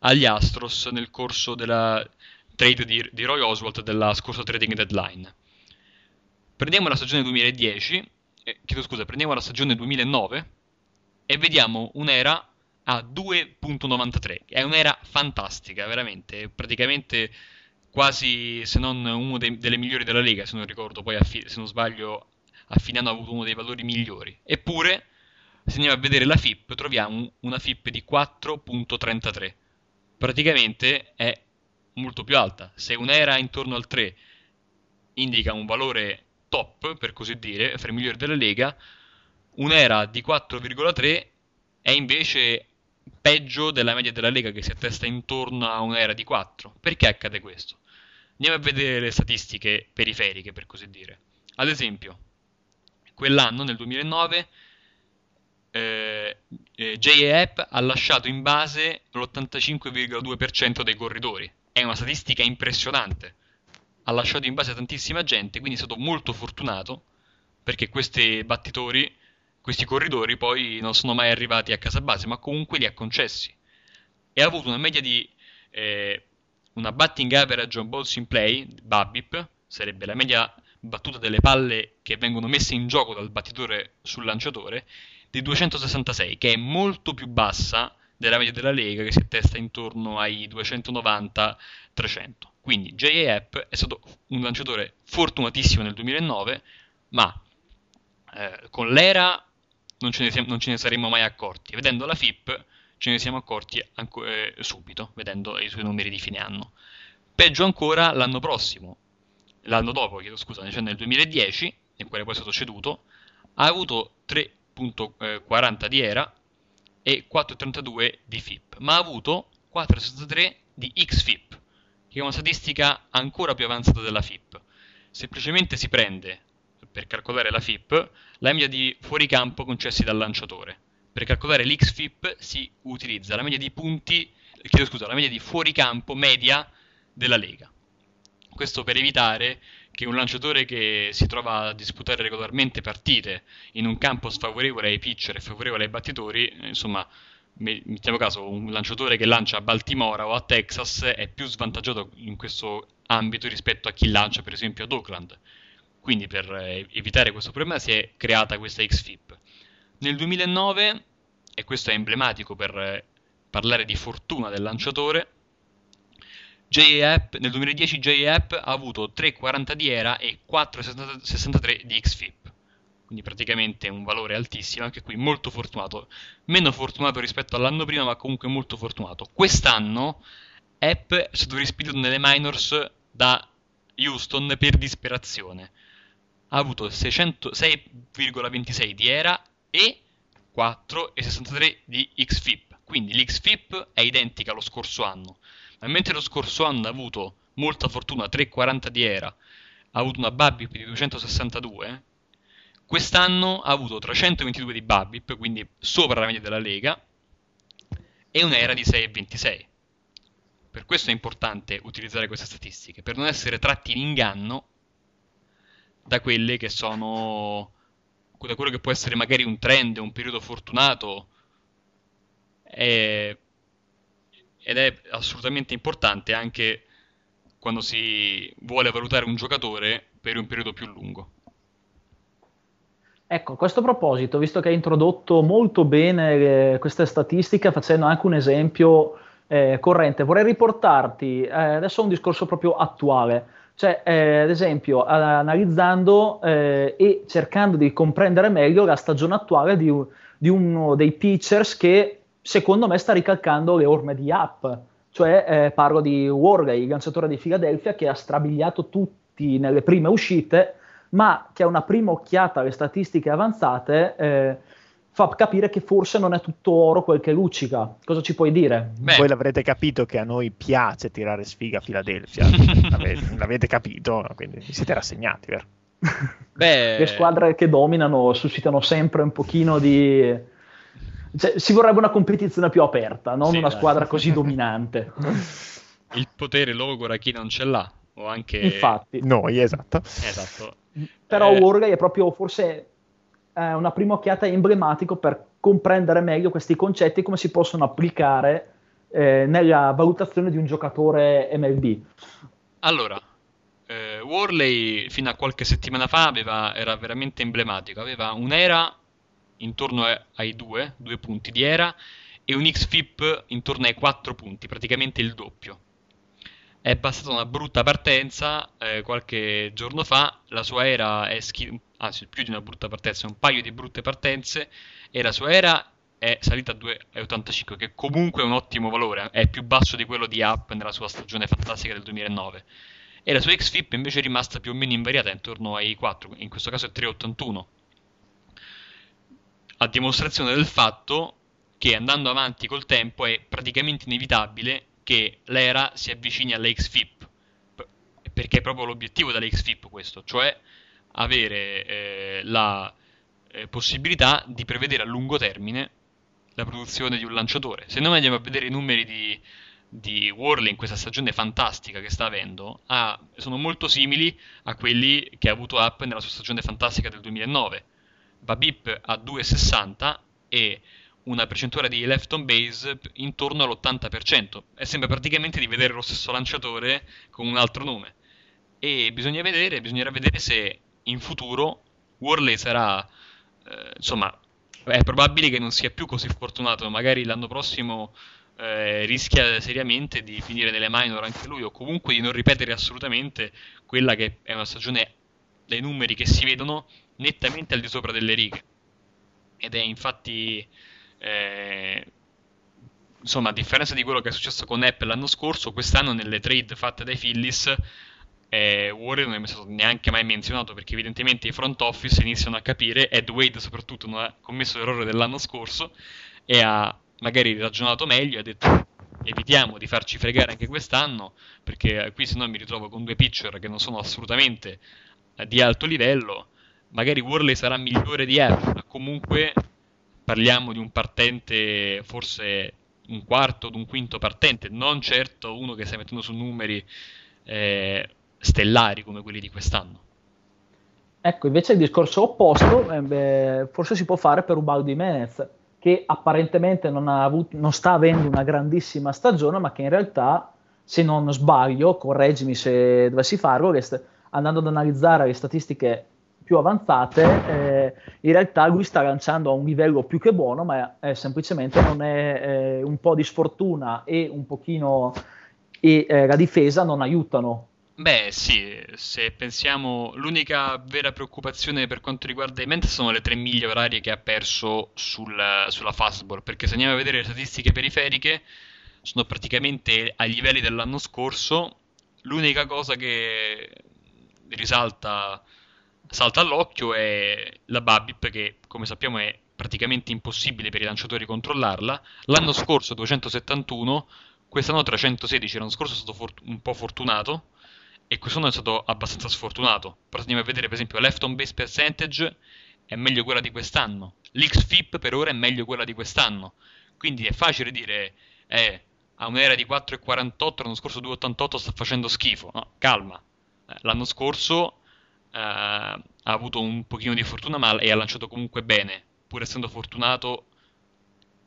agli Astros nel corso della trade di, di Roy Oswald della scorsa trading deadline. Prendiamo la stagione 2010, eh, chiedo scusa, prendiamo la stagione 2009 e vediamo un'era a 2.93. È un'era fantastica, veramente, praticamente quasi se non una delle migliori della Lega, se non ricordo, poi a fi- se non sbaglio a fine anno ha avuto uno dei valori migliori. Eppure, se andiamo a vedere la FIP, troviamo una FIP di 4.33. Praticamente è molto più alta. Se un'era intorno al 3 indica un valore top, per così dire, fra i migliori della Lega, un'era di 4,3 è invece peggio della media della Lega che si attesta intorno a un'era di 4. Perché accade questo? Andiamo a vedere le statistiche periferiche, per così dire. Ad esempio, quell'anno, nel 2009, eh, eh, JAP ha lasciato in base l'85,2% dei corridori. È una statistica impressionante. Ha lasciato in base tantissima gente, quindi è stato molto fortunato perché questi battitori, questi corridori poi non sono mai arrivati a casa base, ma comunque li ha concessi. E ha avuto una media di eh, una batting average on balls in play, BABIP, sarebbe la media battuta delle palle che vengono messe in gioco dal battitore sul lanciatore, di 266, che è molto più bassa della media della Lega che si attesta intorno ai 290-300. Quindi JAP è stato un lanciatore fortunatissimo nel 2009, ma eh, con l'era non ce, ne siamo- non ce ne saremmo mai accorti. Vedendo la FIP ce ne siamo accorti anco- eh, subito, vedendo i suoi numeri di fine anno. Peggio ancora l'anno prossimo, l'anno dopo, chiedo scusa, cioè nel 2010, nel quale poi è stato ceduto, ha avuto 3.40 di ERA e 4.32 di FIP, ma ha avuto 4.63 di XFIP, che è una statistica ancora più avanzata della FIP. Semplicemente si prende, per calcolare la FIP, la media di fuoricampo concessi dal lanciatore. Per calcolare l'XFIP si utilizza la media di punti, chiedo scusa, la media di fuoricampo media della Lega. Questo per evitare che un lanciatore che si trova a disputare regolarmente partite in un campo sfavorevole ai pitcher e favorevole ai battitori, eh, insomma, mettiamo caso, un lanciatore che lancia a Baltimora o a Texas è più svantaggiato in questo ambito rispetto a chi lancia per esempio ad Oakland. Quindi per eh, evitare questo problema si è creata questa XFIP. Nel 2009, e questo è emblematico per eh, parlare di fortuna del lanciatore, JAP, nel 2010 JAP ha avuto 3,40 di ERA e 4,63 di XFIP. Quindi praticamente un valore altissimo, anche qui molto fortunato. Meno fortunato rispetto all'anno prima, ma comunque molto fortunato. Quest'anno App è stato rispedito nelle minors da Houston per disperazione. Ha avuto 600 6,26 di ERA e 4,63 di XFIP. Quindi l'XFIP è identica allo scorso anno. Ma mentre lo scorso anno ha avuto molta fortuna, 3,40 di ERA, ha avuto una BABIP di 262, quest'anno ha avuto 322 di BABIP, quindi sopra la media della Lega, e un'ERA di 6,26. Per questo è importante utilizzare queste statistiche, per non essere tratti in inganno da quelle che sono da quello che può essere magari un trend, un periodo fortunato e- ed è assolutamente importante anche quando si vuole valutare un giocatore per un periodo più lungo. Ecco, a questo proposito, visto che hai introdotto molto bene eh, queste statistiche facendo anche un esempio eh, corrente, vorrei riportarti eh, adesso a un discorso proprio attuale, cioè eh, ad esempio analizzando eh, e cercando di comprendere meglio la stagione attuale di, di uno dei pitchers che secondo me sta ricalcando le orme di App, cioè eh, parlo di Warley, il lanciatore di Philadelphia che ha strabiliato tutti nelle prime uscite ma che a una prima occhiata alle statistiche avanzate eh, fa capire che forse non è tutto oro quel che luccica. Cosa ci puoi dire? Beh. Voi l'avrete capito che a noi piace tirare sfiga a Philadelphia, l'avete, l'avete capito, quindi vi siete rassegnati, vero? Beh, Le squadre che dominano suscitano sempre un pochino di... Cioè, si vorrebbe una competizione più aperta, non Sì, una dai. squadra così dominante. il potere logora chi non ce l'ha, o anche... Infatti. Noi, esatto. Esatto. Però Eh, Wargay è proprio forse eh, una prima occhiata emblematico per comprendere meglio questi concetti e come si possono applicare eh, nella valutazione di un giocatore MLB. Allora, eh, Worley fino a qualche settimana fa aveva- era veramente emblematico, aveva un'era intorno ai due, due punti di era e un XFIP intorno ai 4 punti, praticamente il doppio. È bastata una brutta partenza eh, qualche giorno fa, la sua era è schi- anzi più di una brutta partenza, un paio di brutte partenze. E la sua era è salita a 2,85 che comunque è un ottimo valore, è più basso di quello di Up nella sua stagione fantastica del 2009 e la sua XFIP invece è rimasta più o meno invariata intorno ai 4, in questo caso è 3,81 a dimostrazione del fatto che andando avanti col tempo è praticamente inevitabile che l'era si avvicini alle XFIP perché è proprio l'obiettivo delle XFIP questo, cioè avere eh, la, eh, possibilità di prevedere a lungo termine la produzione di un lanciatore. Se noi andiamo a vedere i numeri di, di Worley in questa stagione fantastica che sta avendo, ha- sono molto simili a quelli che ha avuto Up nella sua stagione fantastica del 2009. Babip a 2,60 e una percentuale di left on base intorno all'80%. E sembra praticamente di vedere lo stesso lanciatore con un altro nome. E bisogna vedere, bisognerà vedere se in futuro Worley sarà, eh, insomma, è probabile che non sia più così fortunato, magari l'anno prossimo eh, rischia seriamente di finire nelle minor anche lui, o comunque di non ripetere assolutamente quella che è una stagione dai numeri che si vedono nettamente al di sopra delle righe. Ed è infatti, eh, insomma, a differenza di quello che è successo con Apple l'anno scorso, quest'anno nelle trade fatte dai Phillies eh, Warrior non è stato neanche mai menzionato perché evidentemente i front office iniziano a capire, Ed Wade soprattutto non ha commesso l'errore dell'anno scorso e ha magari ragionato meglio e ha detto evitiamo di farci fregare anche quest'anno perché qui se no mi ritrovo con due pitcher che non sono assolutamente eh, di alto livello. Magari Worley sarà migliore di Apple ma comunque parliamo di un partente forse un quarto o un quinto partente non certo uno che stai mettendo su numeri eh, stellari come quelli di quest'anno. Ecco, invece il discorso opposto eh, beh, forse si può fare per Ubaldo Jimenez, che apparentemente non, avuto- non sta avendo una grandissima stagione, ma che in realtà, se non sbaglio, correggimi se dovessi farlo, st- andando ad analizzare le statistiche più avanzate, eh, in realtà lui sta lanciando a un livello più che buono, ma è, semplicemente non è eh, un po' di sfortuna e un pochino e eh, la difesa non aiutano. Beh, sì, se pensiamo, l'unica vera preoccupazione per quanto riguarda i Mets sono le 3 miglia orarie che ha perso sul- sulla fastball, perché se andiamo a vedere le statistiche periferiche, sono praticamente ai livelli dell'anno scorso. L'unica cosa che risalta, salta all'occhio è la BABIP, che come sappiamo è praticamente impossibile per i lanciatori controllarla. L'anno scorso 271, quest'anno 316, l'anno scorso è stato fort- un po' fortunato e quest'anno è stato abbastanza sfortunato. Però andiamo a vedere, per esempio, left on base percentage è meglio quella di quest'anno. L'XFIP per ora è meglio quella di quest'anno. Quindi è facile dire, eh, a un'era di 4,48, l'anno scorso 2,88 sta facendo schifo. No, calma. Eh, L'anno scorso ha avuto un pochino di fortuna, ma e ha lanciato comunque bene. Pur essendo fortunato,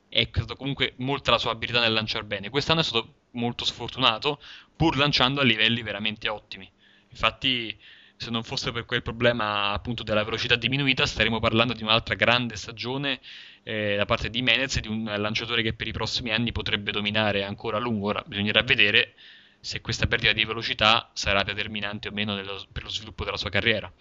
è stata comunque molta la sua abilità nel lanciare bene. Quest'anno è stato molto sfortunato, pur lanciando a livelli veramente ottimi. Infatti, se non fosse per quel problema appunto della velocità diminuita, staremmo parlando di un'altra grande stagione eh, da parte di Menez di un lanciatore che per i prossimi anni potrebbe dominare ancora a lungo. Ora bisognerà vedere se questa perdita di velocità sarà determinante o meno nello- per lo sviluppo della sua carriera.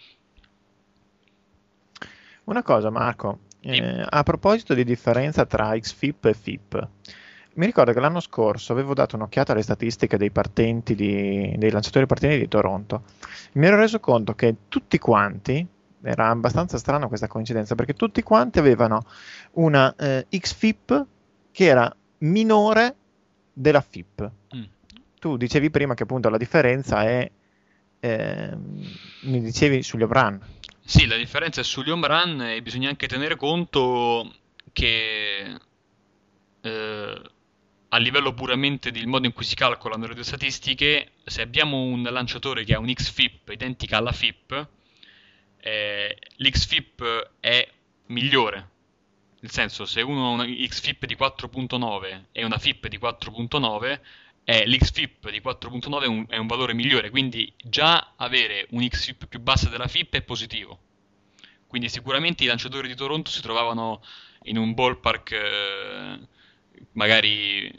Una cosa, Marco, eh, a proposito di differenza tra XFIP e FIP, mi ricordo che l'anno scorso avevo dato un'occhiata alle statistiche dei partenti di- dei lanciatori partenti di Toronto. Mi ero reso conto che tutti quanti, era abbastanza strana questa coincidenza, perché tutti quanti avevano una eh, XFIP che era minore della FIP. Mm. Tu dicevi prima che appunto la differenza è, ehm, mi dicevi sugli home run. Sì, la differenza è sugli home run e bisogna anche tenere conto che eh, a livello puramente del modo in cui si calcolano le due statistiche, se abbiamo un lanciatore che ha un XFIP identica alla FIP, eh, l'XFIP è migliore. Nel senso, se uno ha una XFIP di 4.9 e una FIP di 4.9, eh, l'XFIP di 4.9 è un, è un valore migliore, quindi già avere un XFIP più basso della FIP è positivo. Quindi sicuramente i lanciatori di Toronto si trovavano in un ballpark eh, magari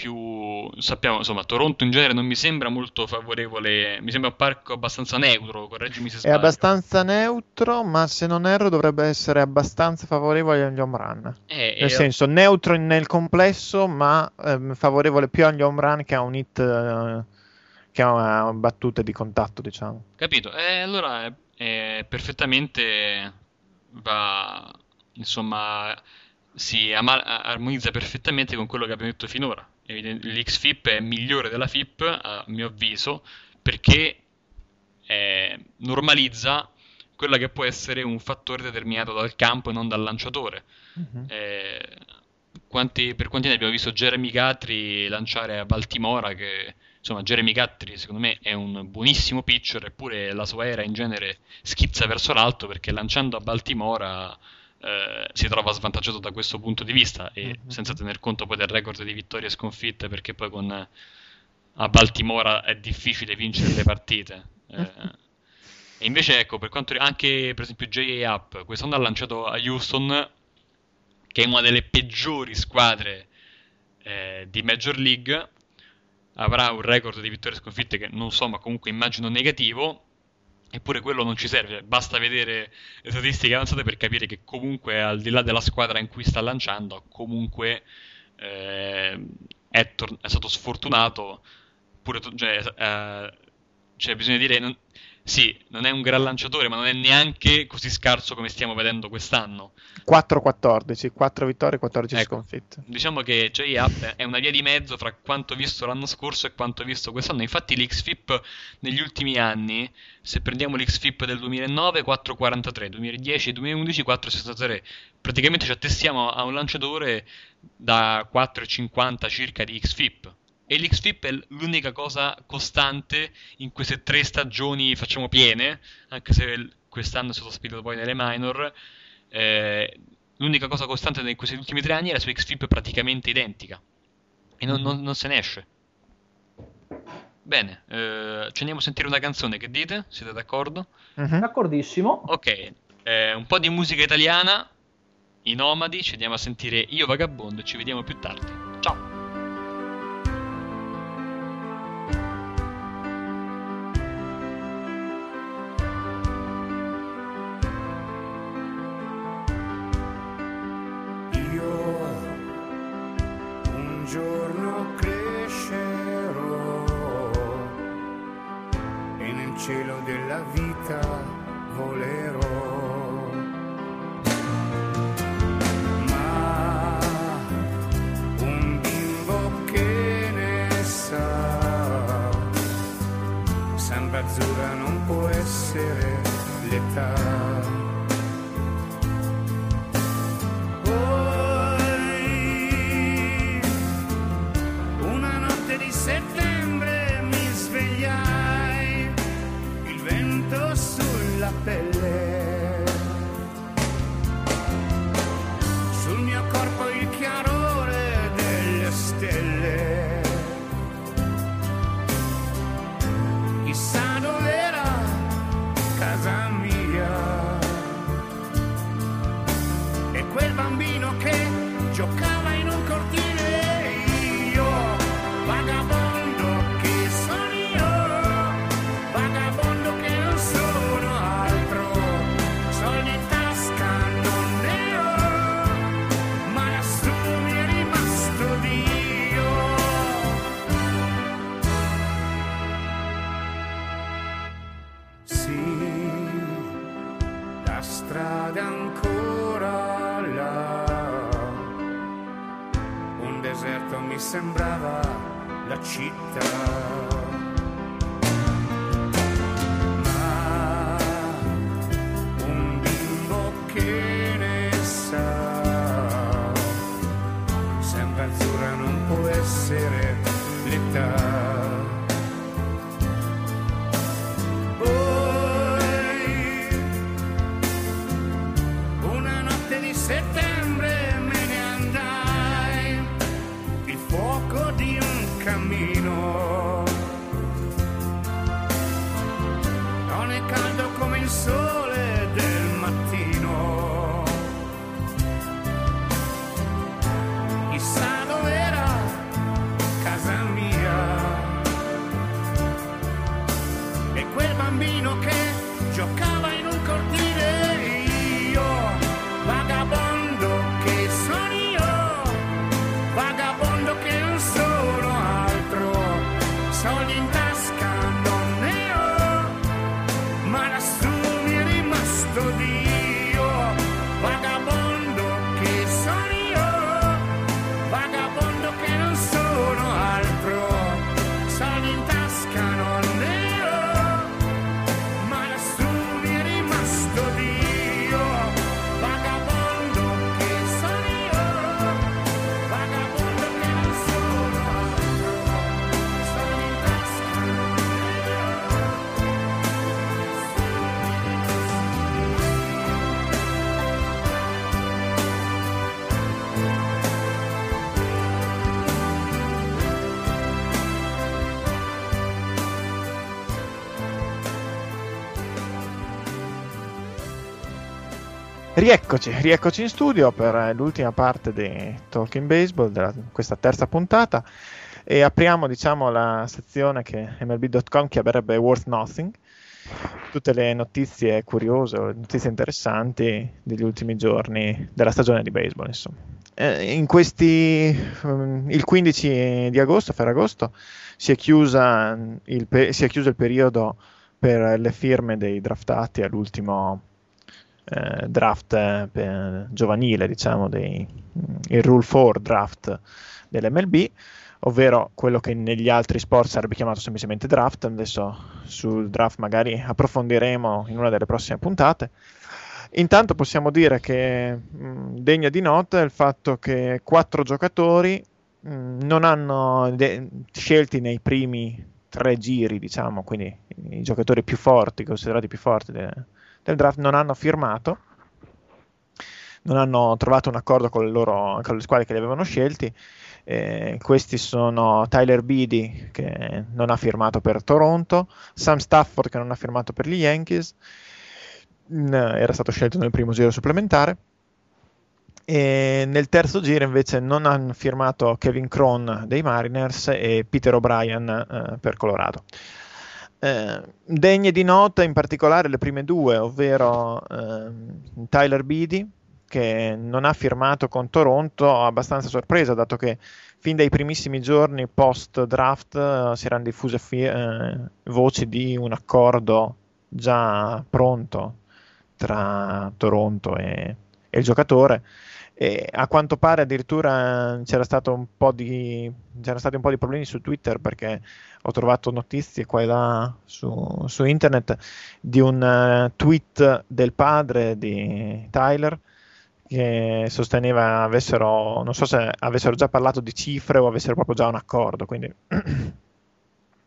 più sappiamo, insomma, Toronto in genere non mi sembra molto favorevole, mi sembra un parco abbastanza neutro, correggimi se È sbaglio. abbastanza neutro, ma se non erro dovrebbe essere abbastanza favorevole agli home run. Eh, Nel e- senso, neutro nel complesso, ma ehm, favorevole più agli home run che a un hit eh, che a battute di contatto, diciamo. Capito? E allora è, è perfettamente va, insomma, si ama- armonizza perfettamente con quello che abbiamo detto finora. L'XFIP è migliore della FIP, a mio avviso, perché eh, normalizza quella che può essere un fattore determinato dal campo e non dal lanciatore. Mhm. Eh, quanti- per quanti anni abbiamo visto Jeremy Guthrie lanciare a Baltimora che insomma Jeremy Guthrie secondo me è un buonissimo pitcher eppure la sua era in genere schizza verso l'alto perché lanciando a Baltimora eh, si trova svantaggiato da questo punto di vista e Mhm. senza tener conto poi del record di vittorie e sconfitte perché poi con a Baltimora è difficile vincere le partite Eh, e invece ecco per quanto anche per esempio J.A. Up quest'anno ha lanciato a Houston che è una delle peggiori squadre eh, di Major League, avrà un record di vittorie e sconfitte che non so, ma comunque immagino negativo. Eppure quello non ci serve, basta vedere le statistiche avanzate per capire che comunque al di là della squadra in cui sta lanciando, comunque eh, è, tor- è stato sfortunato. Pure cioè, eh, cioè, bisogna dire, non- sì, non è un gran lanciatore, ma non è neanche così scarso come stiamo vedendo quest'anno. 4-14, 4 vittorie, 14 Ecco. sconfitte. Diciamo che J-Up è una via di mezzo fra quanto visto l'anno scorso e quanto visto quest'anno. Infatti l'XFIP negli ultimi anni, se prendiamo l'XFIP del 2009, 4,43, 2010 e 2011, 4,63. Praticamente ci attestiamo a un lanciatore da 4,50 circa di XFIP. E l'XFIP è l'unica cosa costante in queste tre stagioni, facciamo piene, anche se quest'anno è stato spinto poi nelle minor. eh, l'unica cosa costante in questi ultimi tre anni è la sua XFIP praticamente identica. E non, non- non se ne esce. Bene, eh, ci andiamo a sentire una canzone, che dite? Siete d'accordo? Mhm. D'accordissimo. Ok, eh, un po' di musica italiana, i nomadi, ci andiamo a sentire Io Vagabondo e ci vediamo più tardi. Ciao! Rieccoci, rieccoci in studio per eh, l'ultima parte di Talking Baseball, della, questa terza puntata, e apriamo diciamo la sezione che MLB.com chiamerebbe Worth Nothing, tutte le notizie curiose o notizie interessanti degli ultimi giorni della stagione di baseball. Insomma. Eh, in questi, um, il 15 di agosto, Ferragosto, si è, chiusa il si è chiuso il periodo per le firme dei draftati all'ultimo eh, draft eh, per- giovanile, diciamo, dei, il Rule 4 draft dell'MLB, ovvero quello che negli altri sport sarebbe chiamato semplicemente draft. Adesso sul draft magari approfondiremo in una delle prossime puntate. Intanto possiamo dire che mh, degna di nota è il fatto che quattro giocatori mh, non hanno de- scelti nei primi tre giri, diciamo, quindi i giocatori più forti, considerati più forti de- del draft, non hanno firmato, non hanno trovato un accordo con loro, con le squadre che li avevano scelti. Eh, questi sono Tyler Beatty che non ha firmato per Toronto, Sam Stafford che non ha firmato per gli Yankees, mm, era stato scelto nel primo giro supplementare. E nel terzo giro invece non hanno firmato Kevin Cron dei Mariners e Peter O'Brien eh, per Colorado. Eh, degne di nota in particolare le prime due, ovvero ehm, Tyler Beatty che non ha firmato con Toronto, abbastanza sorpresa dato che fin dai primissimi giorni post draft eh, si erano diffuse fi- eh, voci di un accordo già pronto tra Toronto e, e il giocatore. E a quanto pare addirittura c'era stato di c'erano stati un po' di problemi su Twitter perché ho trovato notizie qua e là su, su internet di un eh, tweet del padre di Tyler che sosteneva avessero non so se avessero già parlato di cifre o avessero proprio già un accordo quindi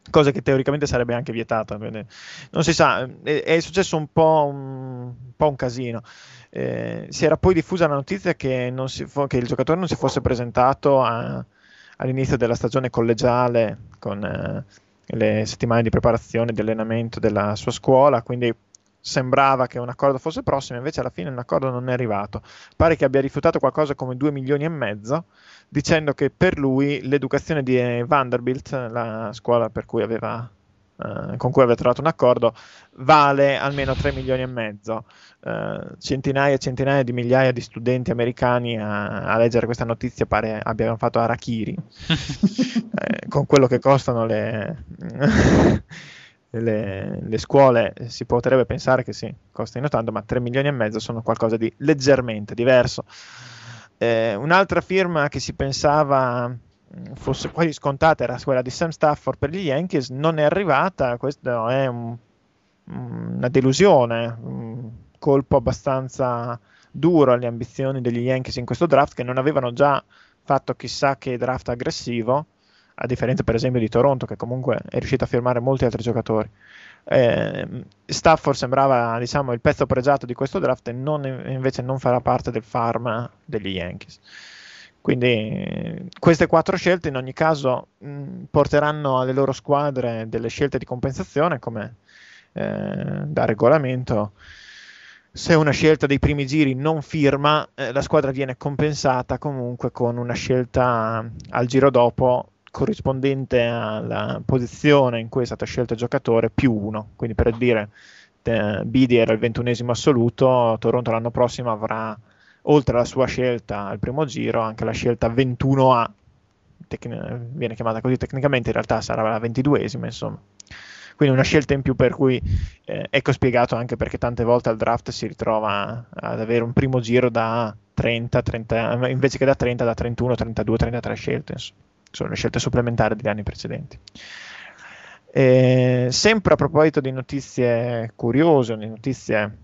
cosa che teoricamente sarebbe anche vietata non si sa è, è successo un po' un, un po' un casino. Eh, si era poi diffusa la notizia che, si che il giocatore non si fosse presentato a- all'inizio della stagione collegiale con eh, le settimane di preparazione e di allenamento della sua scuola, quindi sembrava che un accordo fosse prossimo, invece alla fine un accordo non è arrivato. Pare che abbia rifiutato qualcosa come 2 milioni e mezzo, dicendo che per lui l'educazione di Vanderbilt, la scuola per cui aveva, eh, con cui aveva trovato un accordo, vale almeno 3 milioni e mezzo. Eh, centinaia e centinaia di migliaia di studenti americani a, a leggere questa notizia pare abbiano fatto arachiri eh, con quello che costano le, le, le scuole si potrebbe pensare che sì, costino tanto, ma 3 milioni e mezzo sono qualcosa di leggermente diverso. Eh, un'altra firma che si pensava fosse quasi scontata era quella di Sam Stafford per gli Yankees, non è arrivata, questo è un- una delusione, un colpo abbastanza duro alle ambizioni degli Yankees in questo draft che non avevano già fatto chissà che draft aggressivo, a differenza per esempio di Toronto che comunque è riuscito a firmare molti altri giocatori. Eh, Stafford sembrava diciamo il pezzo pregiato di questo draft e non- invece non farà parte del farm degli Yankees. Quindi queste quattro scelte in ogni caso mh, porteranno alle loro squadre delle scelte di compensazione come eh, da regolamento. Se una scelta dei primi giri non firma, eh, la squadra viene compensata comunque con una scelta al giro dopo corrispondente alla posizione in cui è stato scelto il giocatore più uno. Quindi per dire, eh, Bidi era il ventunesimo assoluto, Toronto l'anno prossimo avrà, oltre alla sua scelta al primo giro, anche la scelta 21A, tecni- viene chiamata così tecnicamente, in realtà sarà la ventiduesima, insomma. Quindi una scelta in più per cui eh, ecco spiegato anche perché tante volte al draft si ritrova ad avere un primo giro da 30, 30 invece che da 30, da 31, 32, 33 scelte. insomma. Sono le scelte supplementari degli anni precedenti. Eh, sempre a proposito di notizie curiose, di notizie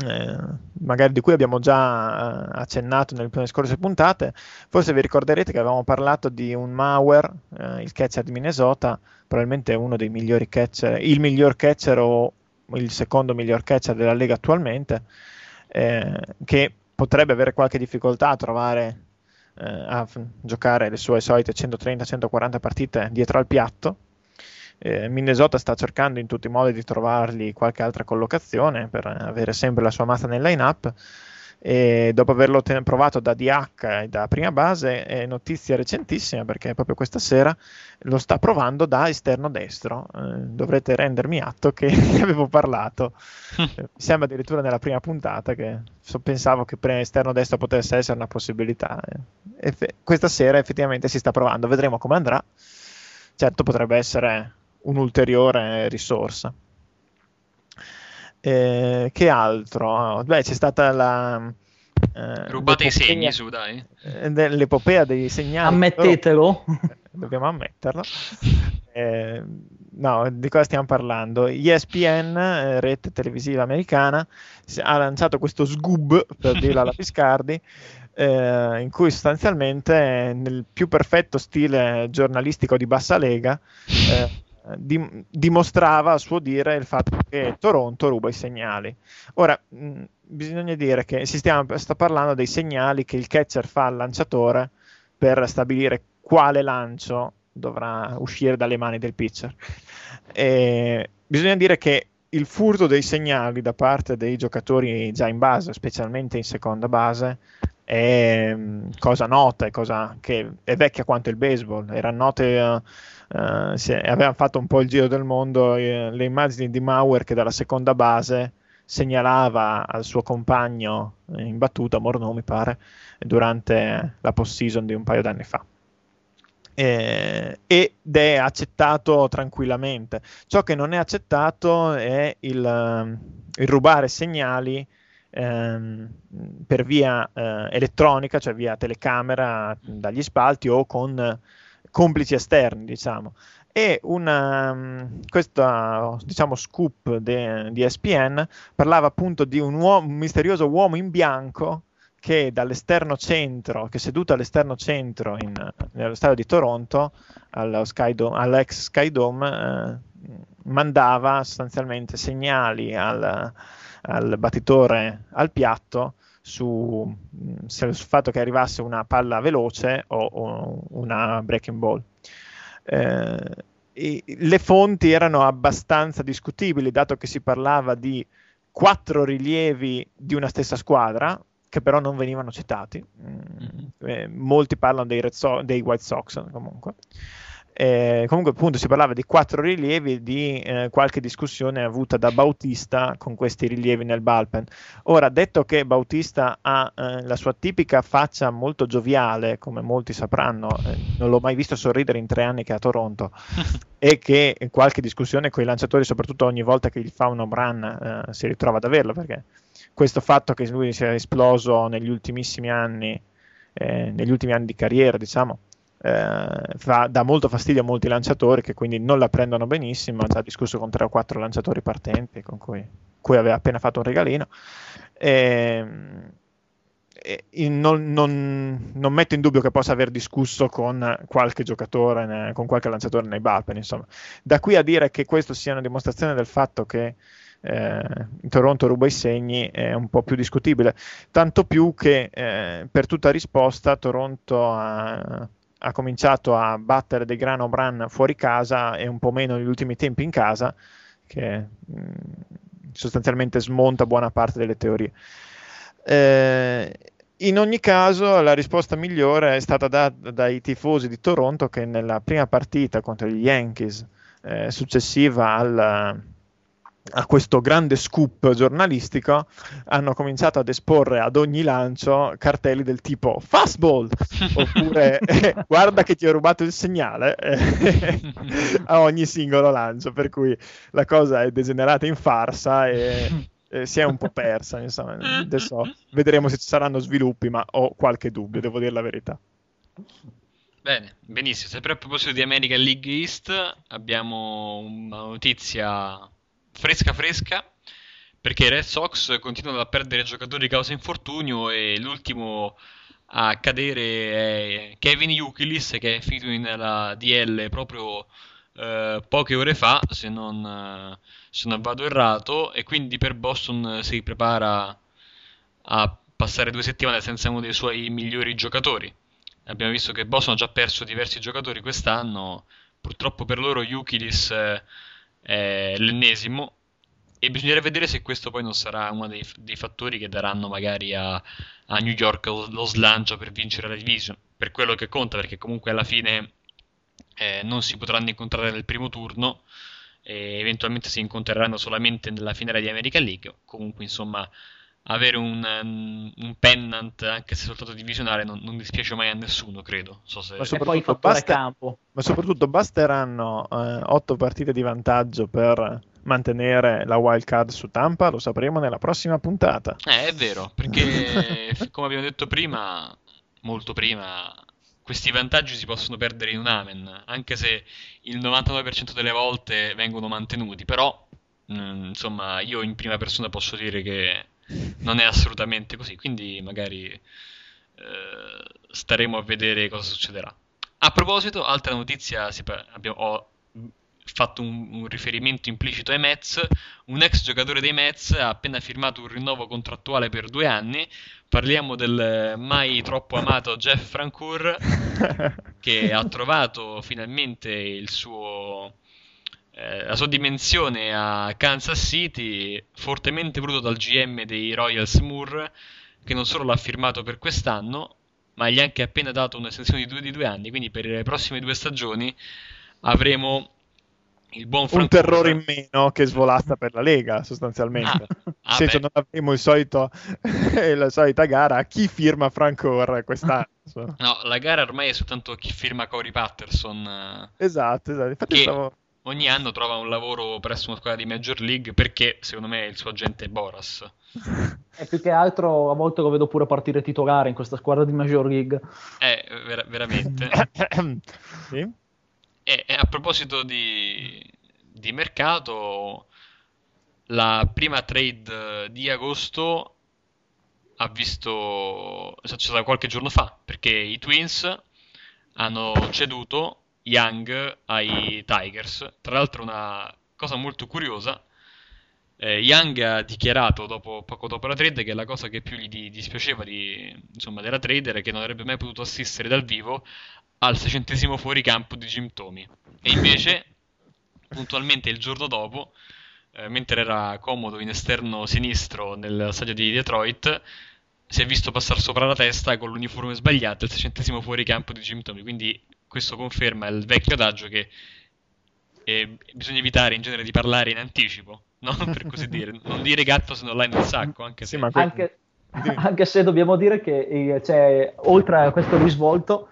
eh, magari di cui abbiamo già eh, accennato nelle scorse puntate, forse vi ricorderete che avevamo parlato di un Mauer, eh, il catcher di Minnesota, probabilmente uno dei migliori catcher, il miglior catcher o il secondo miglior catcher della Lega attualmente, eh, che potrebbe avere qualche difficoltà a trovare eh, a giocare le sue solite 130-140 partite dietro al piatto eh, Minnesota sta cercando in tutti i modi di trovargli qualche altra collocazione per avere sempre la sua mazza nel line-up. E dopo averlo ten- provato da DH e da prima base è notizia recentissima perché proprio questa sera lo sta provando da esterno destro. Eh, dovrete rendermi atto che ne avevo parlato. Eh, mi sembra addirittura nella prima puntata che so- pensavo che per esterno destro potesse essere una possibilità. Eh, effe- questa sera effettivamente si sta provando vedremo come andrà. Certo potrebbe essere un'ulteriore risorsa eh, che altro? Beh, c'è stata la. eh, Rubate i l'epopea- segni su, dai. eh, dell'epopea dei segnali. Ammettetelo. Però- dobbiamo ammetterlo. Eh, no, di cosa stiamo parlando? ESPN, eh, rete televisiva americana, ha lanciato questo sgub, per dirla alla Piscardi, eh, in cui sostanzialmente, eh, nel più perfetto stile giornalistico di bassa lega, eh, dim- dimostrava a suo dire il fatto che Toronto ruba i segnali. Ora, mh, bisogna dire che si stiamo- sta parlando dei segnali che il catcher fa al lanciatore per stabilire quale lancio dovrà uscire dalle mani del pitcher. E bisogna dire che il furto dei segnali da parte dei giocatori già in base, specialmente in seconda base, è mm, cosa nota, è cosa che è vecchia quanto il baseball. Erano note, eh, si- avevano fatto un po' il giro del mondo eh, le immagini di Mauer che dalla seconda base segnalava al suo compagno in battuta, Morneau mi pare, durante la post-season di un paio d'anni fa. Eh, ed è accettato tranquillamente. Ciò che non è accettato è il, il rubare segnali ehm, per via eh, elettronica, cioè via telecamera dagli spalti o con complici esterni, diciamo. E una, um, questo diciamo, scoop di ESPN parlava appunto di un, uomo, un misterioso uomo in bianco che dall'esterno centro, che seduto all'esterno centro in, nello stadio di Toronto, Sky Dome- all'ex Sky Dome, eh, mandava sostanzialmente segnali al, al battitore al piatto su, mh, sul fatto che arrivasse una palla veloce o, o una breaking ball. Eh, le fonti erano abbastanza discutibili, dato che si parlava di quattro rilievi di una stessa squadra, che però non venivano citati. Mm, eh, molti parlano dei, So- dei White Sox comunque. Eh, comunque appunto si parlava di quattro rilievi di eh, qualche discussione avuta da Bautista con questi rilievi nel bullpen ora detto che Bautista ha eh, la sua tipica faccia molto gioviale come molti sapranno eh, non l'ho mai visto sorridere in tre anni che è a Toronto e che qualche discussione con i lanciatori soprattutto ogni volta che gli fa un home run eh, si ritrova ad averlo perché questo fatto che lui sia esploso negli ultimissimi anni eh, negli ultimi anni di carriera diciamo eh, fa, dà molto fastidio a molti lanciatori che quindi non la prendono benissimo. Ha già discusso con tre o quattro lanciatori partenti con cui, cui aveva appena fatto un regalino. E, e non, non, non, metto in dubbio che possa aver discusso con qualche giocatore, con qualche lanciatore nei bullpen. Insomma. Da qui a dire che questo sia una dimostrazione del fatto che eh, Toronto ruba i segni è un po' più discutibile. Tanto più che eh, per tutta risposta Toronto ha ha cominciato a battere dei gran home run fuori casa e un po' meno negli ultimi tempi in casa, che mh, sostanzialmente smonta buona parte delle teorie. Eh, in ogni caso, la risposta migliore è stata data dai tifosi di Toronto che nella prima partita contro gli Yankees, eh, successiva al, a questo grande scoop giornalistico hanno cominciato ad esporre ad ogni lancio cartelli del tipo fastball! Oppure eh, guarda che ti ho rubato il segnale eh, a ogni singolo lancio per cui la cosa è degenerata in farsa e, e si è un po' persa insomma. Adesso vedremo se ci saranno sviluppi ma ho qualche dubbio devo dire la verità. Bene, benissimo. Sempre a proposito di American League East, abbiamo una notizia fresca fresca perché i Red Sox continuano a perdere giocatori causa infortunio e l'ultimo a cadere è Kevin Yukilis che è finito nella DL proprio eh, poche ore fa se non, eh, se non vado errato e quindi per Boston si prepara a passare due settimane senza uno dei suoi migliori giocatori. Abbiamo visto che Boston ha già perso diversi giocatori quest'anno purtroppo per loro Yukilis eh, è l'ennesimo e bisognerà vedere se questo poi non sarà uno dei, dei fattori che daranno magari a, a New York lo, lo slancio per vincere la division, per quello che conta, perché comunque alla fine eh, non si potranno incontrare nel primo turno e eventualmente si incontreranno solamente nella finale di American League. Comunque, insomma, avere un, um, un pennant, anche se soltanto divisionale, non, non dispiace mai a nessuno, credo. So se... Ma soprattutto basta- campo. Ma soprattutto basteranno eh, otto partite di vantaggio per mantenere la wild card su Tampa, lo sapremo nella prossima puntata. Eh, è vero, perché come abbiamo detto prima, molto prima, questi vantaggi si possono perdere in un amen, anche se il 99% delle volte vengono mantenuti, però mm, insomma io in prima persona posso dire che non è assolutamente così, quindi magari eh, staremo a vedere cosa succederà. A proposito, altra notizia, abbiamo- ho fatto un, un riferimento implicito ai Mets, un ex giocatore dei Mets ha appena firmato un rinnovo contrattuale per due anni, parliamo del mai troppo amato Jeff Francoeur che ha trovato finalmente il suo, eh, la sua dimensione a Kansas City, fortemente voluto dal GM dei Royals Moore, che non solo l'ha firmato per quest'anno, ma gli ha anche appena dato un'estensione di due, di due anni, quindi per le prossime due stagioni avremo il buon Un Francoeur. terrore in meno che svolasta per la Lega, sostanzialmente. Ah, ah, Senza beh. non avremo il solito, la solita gara a chi firma Francoeur quest'anno. No, la gara ormai è soltanto chi firma Corey Patterson. eh, Esatto, esatto. Infatti stavo... ogni anno trova un lavoro presso una squadra di Major League perché secondo me il suo agente è Boras. E più che altro a volte lo vedo pure partire titolare in questa squadra di Major League. Eh, vera- veramente. sì? E, e a proposito di, di mercato, la prima trade di agosto ha visto, è stata qualche giorno fa, perché i Twins hanno ceduto Young ai Tigers. Tra l'altro una cosa molto curiosa, eh, Young ha dichiarato dopo- poco dopo la trade che la cosa che più gli di- dispiaceva di- insomma, della trade era che non avrebbe mai potuto assistere dal vivo al seicentesimo fuoricampo di Jim Tomey. E invece, puntualmente il giorno dopo, eh, mentre era comodo in esterno sinistro nel stadio di Detroit, si è visto passare sopra la testa con l'uniforme sbagliato il seicentesimo fuoricampo di Jim Tomey. Quindi questo conferma il vecchio adagio che eh, bisogna evitare in genere di parlare in anticipo, no? per così dire. Non dire gatto se non l'hai nel sacco, anche Sì, se... ma que- Anche, anche se dobbiamo dire che eh, cioè, oltre a questo risvolto,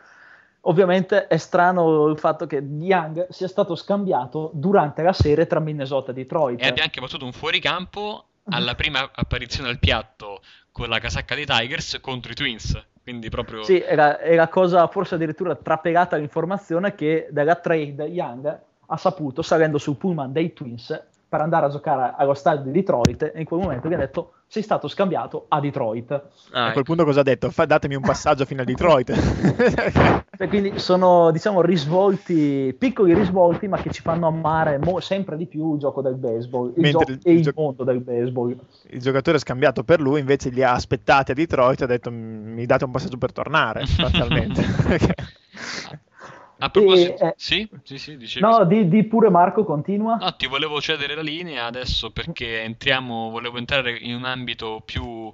ovviamente è strano il fatto che Young sia stato scambiato durante la serie tra Minnesota e Detroit. E abbia anche battuto un fuoricampo alla prima apparizione al piatto con la casacca dei Tigers contro i Twins. Quindi proprio... Sì, era, era cosa forse addirittura trapelata l'informazione che dalla trade Young ha saputo, salendo sul pullman dei Twins, per andare a giocare allo stadio di Detroit, e in quel momento gli ha detto sei stato scambiato a Detroit. Ah, a quel punto cosa ha detto? Fa- datemi un passaggio fino a Detroit. E ququindi sono, diciamo, risvolti, piccoli risvolti, ma che ci fanno amare mo- sempre di più il gioco del baseball il gio- il- e il gio- mondo del baseball. il giocatore scambiato per lui invece li ha aspettati a Detroit e ha detto "Mm, mi date un passaggio per tornare sostanzialmente A proposito... E, eh, Sì? Sì, sì, dicevi. No, di, di pure Marco, continua. No, ti volevo cedere la linea adesso perché entriamo, volevo entrare in un ambito più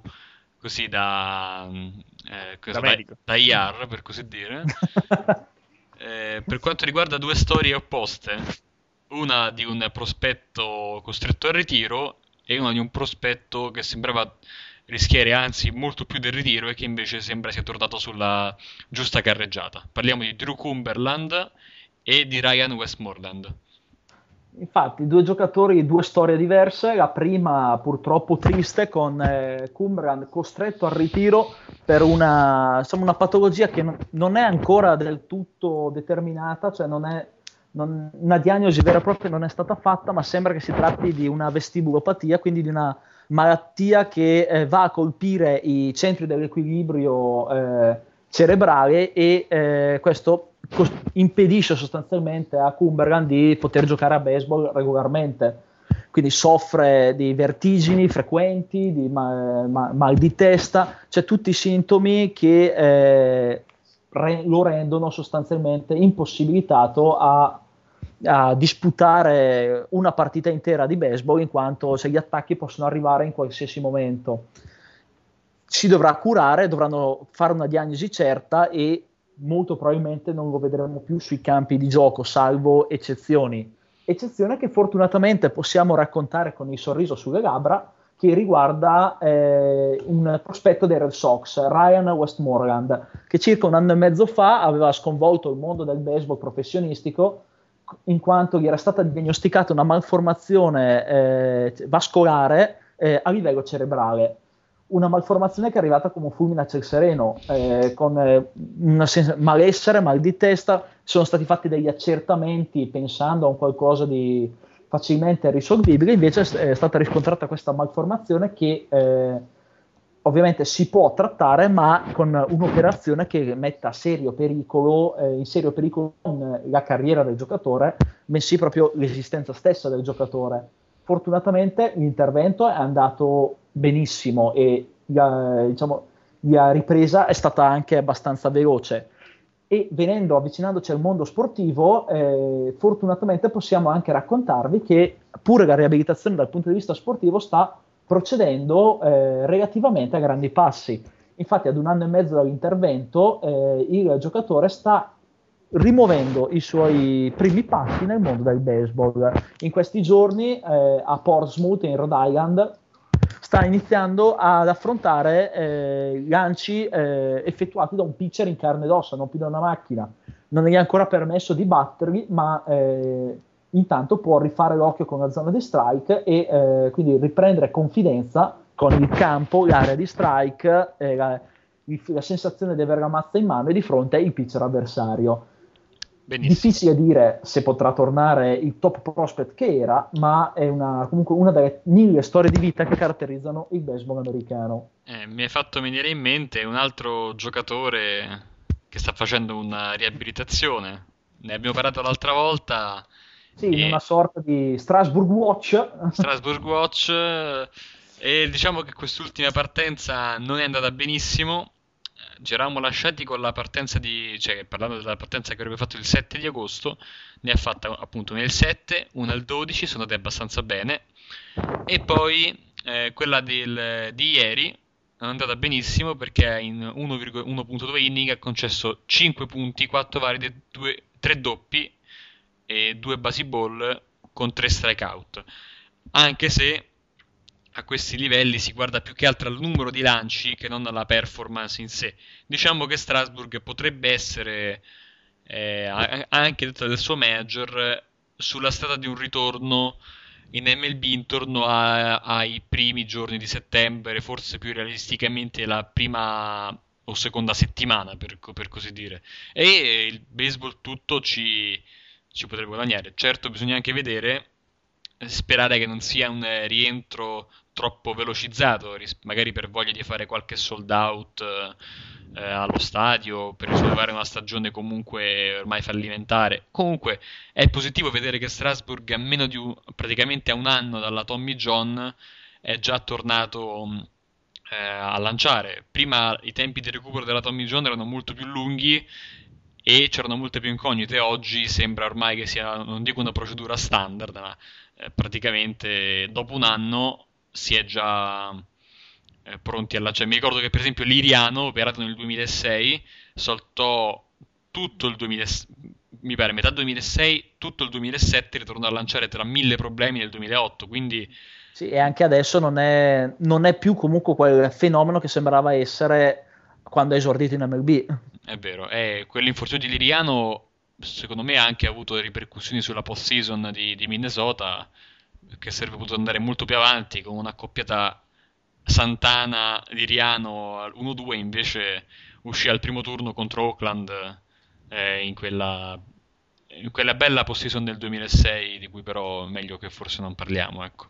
così da, eh, cosa, Da da, da IR, per così dire. Eh, per quanto riguarda due storie opposte, una di un prospetto costretto al ritiro e una di un prospetto che sembrava rischiare anzi molto più del ritiro e che invece sembra sia tornato sulla giusta carreggiata. Parliamo di Drew Cumberland e di Ryan Westmoreland. Infatti, due giocatori, due storie diverse. La prima purtroppo triste con eh, Cumberland costretto al ritiro per una, insomma, una patologia che non, non è ancora del tutto determinata, cioè non è, non- una diagnosi vera e propria non è stata fatta, ma sembra che si tratti di una vestibulopatia, quindi di una malattia che eh, va a colpire i centri dell'equilibrio eh, cerebrale e eh, questo cos- impedisce sostanzialmente a Cumberland di poter giocare a baseball regolarmente. Quindi soffre di vertigini frequenti, di ma- ma- mal di testa, cioè tutti i sintomi che eh, re- lo rendono sostanzialmente impossibilitato a a disputare una partita intera di baseball in quanto se gli attacchi possono arrivare in qualsiasi momento. Si dovrà curare, dovranno fare una diagnosi certa e molto probabilmente non lo vedremo più sui campi di gioco, salvo eccezioni. Eccezione che fortunatamente possiamo raccontare con il sorriso sulle labbra, che riguarda eh, un prospetto dei Red Sox, Ryan Westmoreland, che circa un anno e mezzo fa aveva sconvolto il mondo del baseball professionistico in quanto gli era stata diagnosticata una malformazione eh, vascolare eh, a livello cerebrale. Una malformazione che è arrivata come un fulmine a ciel sereno, eh, con eh, sens- malessere, mal di testa. Sono stati fatti degli accertamenti pensando a un qualcosa di facilmente risolvibile, invece è stata riscontrata questa malformazione che eh, ovviamente si può trattare, ma con un'operazione che metta serio pericolo, eh, in serio pericolo non la carriera del giocatore, bensì proprio l'esistenza stessa del giocatore. Fortunatamente l'intervento è andato benissimo e la, diciamo, la ripresa è stata anche abbastanza veloce e venendo avvicinandoci al mondo sportivo, eh, fortunatamente possiamo anche raccontarvi che pure la riabilitazione dal punto di vista sportivo sta procedendo eh, relativamente a grandi passi. Infatti, ad un anno e mezzo dall'intervento, eh, il giocatore sta rimuovendo i suoi primi passi nel mondo del baseball. In questi giorni eh, a Portsmouth, in Rhode Island, sta iniziando ad affrontare eh, lanci eh, effettuati da un pitcher in carne ed ossa, non più da una macchina. Non gli è ancora permesso di batterli, ma eh, intanto può rifare l'occhio con la zona di strike e eh, quindi riprendere confidenza con il campo, l'area di strike, eh, la, la sensazione di avere la mazza in mano e di fronte il pitcher avversario. Benissimo. Difficile dire se potrà tornare il top prospect che era, ma è una, comunque una delle mille storie di vita che caratterizzano il baseball americano. Eh, mi hai fatto venire in mente un altro giocatore che sta facendo una riabilitazione. Ne abbiamo parlato l'altra volta. Sì, E- una sorta di Strasbourg Watch. Strasbourg Watch eh, e diciamo che quest'ultima partenza non è andata benissimo. Ci eravamo lasciati con la partenza di, cioè parlando della partenza che avrebbe fatto il 7 di agosto, ne ha fatta appunto nel 7, una al 12, sono andate abbastanza bene. E poi eh, quella del- di ieri è andata benissimo perché in 1,1.2 inning ha concesso 5 punti, 4 valide, 3 doppi e 2 basi ball con 3 strikeout. Anche se a questi livelli si guarda più che altro al numero di lanci che non alla performance in sé. Diciamo che Strasburg potrebbe essere eh, anche detta del suo major sulla strada di un ritorno in MLB intorno a- ai primi giorni di settembre, forse più realisticamente la prima o seconda settimana, per, per così dire. E il baseball tutto ci, ci potrebbe guadagnare. Certo, bisogna anche vedere, eh, sperare che non sia un eh, rientro troppo velocizzato, ris- magari per voglia di fare qualche sold out eh, eh, allo stadio, per risolvere una stagione comunque ormai fallimentare. Comunque è positivo vedere che Strasburg a meno di un, praticamente a un anno dalla Tommy John è già tornato mh, eh, a lanciare. Prima i tempi di recupero della Tommy John erano molto più lunghi e c'erano molte più incognite. Oggi sembra ormai che sia, non dico una procedura standard, ma eh, praticamente dopo un anno si è già eh, pronti a lanciare. Mi ricordo che per esempio Liriano, operato nel 2006, saltò tutto il 2000, mi pare metà 2006, tutto il 2007, ritornò a lanciare tra mille problemi nel 2008, quindi Sì, e anche adesso non è, non è più comunque quel fenomeno che sembrava essere quando è esordito in MLB. È vero, e quell'infortunio di Liriano secondo me ha anche avuto ripercussioni sulla post-season di, di Minnesota, che sarebbe potuto andare molto più avanti con una accoppiata Santana-Liriano al 1-2, invece uscì al primo turno contro Oakland eh, in quella, in quella bella post-season del 2006, di cui però meglio che forse non parliamo, ecco.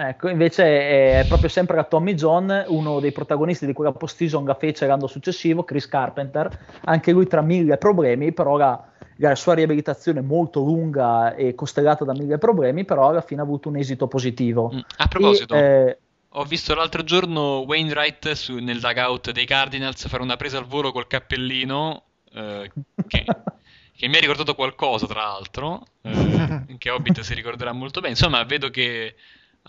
Ecco, invece è proprio sempre la Tommy John, uno dei protagonisti di quella post-season fece l'anno successivo, Chris Carpenter, anche lui tra mille problemi, però la, la sua riabilitazione molto lunga e costellata da mille problemi, però alla fine ha avuto un esito positivo. Mm, A proposito, E, eh, Ho visto l'altro giorno Wainwright su- nel dugout dei Cardinals fare una presa al volo col cappellino eh, che, che mi ha ricordato qualcosa, tra l'altro, eh, che Hobbit si ricorderà molto bene. Insomma, vedo che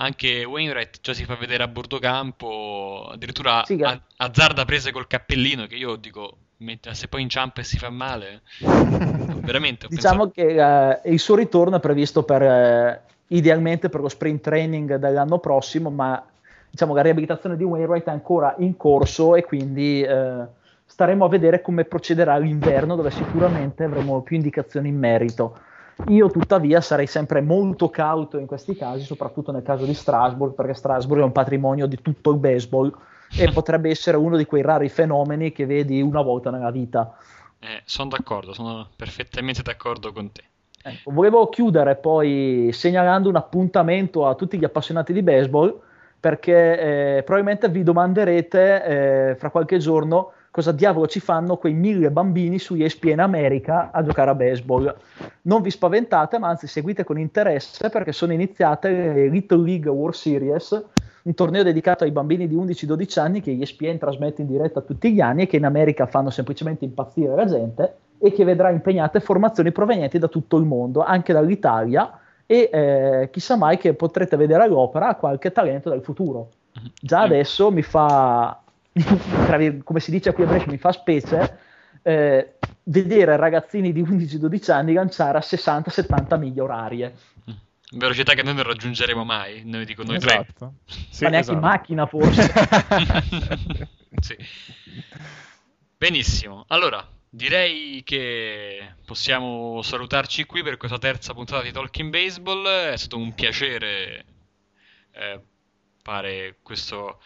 anche Wainwright già si fa vedere a bordo campo, addirittura a- azzarda prese col cappellino, che io dico, se poi inciampa e si fa male, veramente. Diciamo che eh, il suo ritorno è previsto per, eh, idealmente per lo sprint training dell'anno prossimo, ma diciamo la riabilitazione di Wainwright è ancora in corso e quindi eh, staremo a vedere come procederà l'inverno, dove sicuramente avremo più indicazioni in merito. Io tuttavia sarei sempre molto cauto in questi casi, soprattutto nel caso di Strasbourg, perché Strasbourg è un patrimonio di tutto il baseball e potrebbe essere uno di quei rari fenomeni che vedi una volta nella vita. Eh, sono d'accordo, sono perfettamente d'accordo con te. Ecco, volevo chiudere poi segnalando un appuntamento a tutti gli appassionati di baseball perché eh, probabilmente vi domanderete eh, fra qualche giorno cosa diavolo ci fanno quei mille bambini su ESPN America a giocare a baseball. Non vi spaventate, ma anzi seguite con interesse perché sono iniziate le Little League World Series, un torneo dedicato ai bambini di 11-12 anni che ESPN trasmette in diretta tutti gli anni e che in America fanno semplicemente impazzire la gente e che vedrà impegnate formazioni provenienti da tutto il mondo, anche dall'Italia e eh, chissà mai che potrete vedere all'opera qualche talento del futuro. Già adesso mi fa, come si dice qui a Brescia, mi fa specie eh, vedere ragazzini di 11-12 anni lanciare a 60-70 miglia orarie, Velocità che noi non raggiungeremo mai, noi dico noi tre. Esatto. Sì, ma neanche in esatto. macchina forse. Sì. Benissimo, allora direi che possiamo salutarci qui per questa terza puntata di Talking Baseball. È stato un piacere eh, fare questo.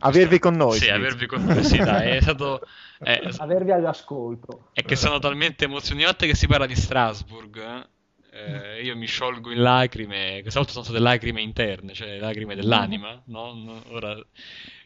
Avervi con noi, Sì, avervi con noi. Sì, dai, è stato. eh, Avervi all'ascolto. è che sono talmente emozionante che si parla di Strasburg. eh, io mi sciolgo in lacrime. Questa volta sono state lacrime interne, cioè lacrime dell'anima. No? No, ora,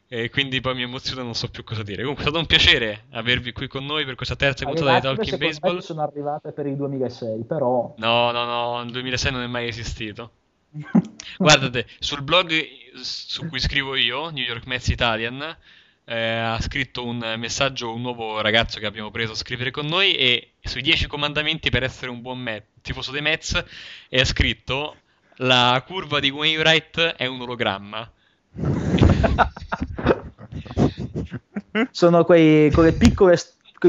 e quindi poi mi emoziono e non so più cosa dire. Comunque è stato un piacere avervi qui con noi per questa terza puntata di Talking Baseball. sono arrivate per il 2006, però No, no, no, il 2006 non è mai esistito. Guardate, sul blog su cui scrivo io, New York Mets Italian, eh, ha scritto un messaggio un nuovo ragazzo che abbiamo preso a scrivere con noi e sui 10 comandamenti per essere un buon Met, tifoso dei Mets e ha scritto la curva di Wainwright è un ologramma. sono quei, quelle piccole,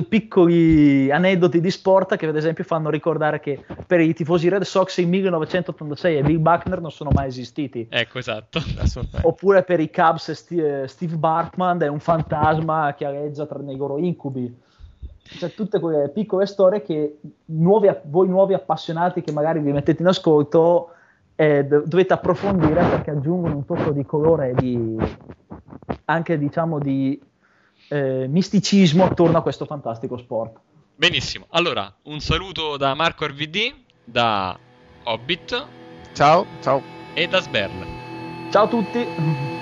piccoli aneddoti di sport che ad esempio fanno ricordare che per i tifosi Red Sox il 1986 e Bill Buckner non sono mai esistiti. Ecco, esatto. Oppure per i Cubs Sti- Steve Bartman è un fantasma che aleggia tra nei loro incubi. Cioè, tutte quelle piccole storie che nuovi, voi nuovi appassionati che magari vi mettete in ascolto eh, do- dovete approfondire perché aggiungono un tocco di colore e di anche diciamo di eh, misticismo attorno a questo fantastico sport. Benissimo. Allora, un saluto da Marco RVD, da Hobbit Ciao, ciao. e da Sberl. Ciao a tutti!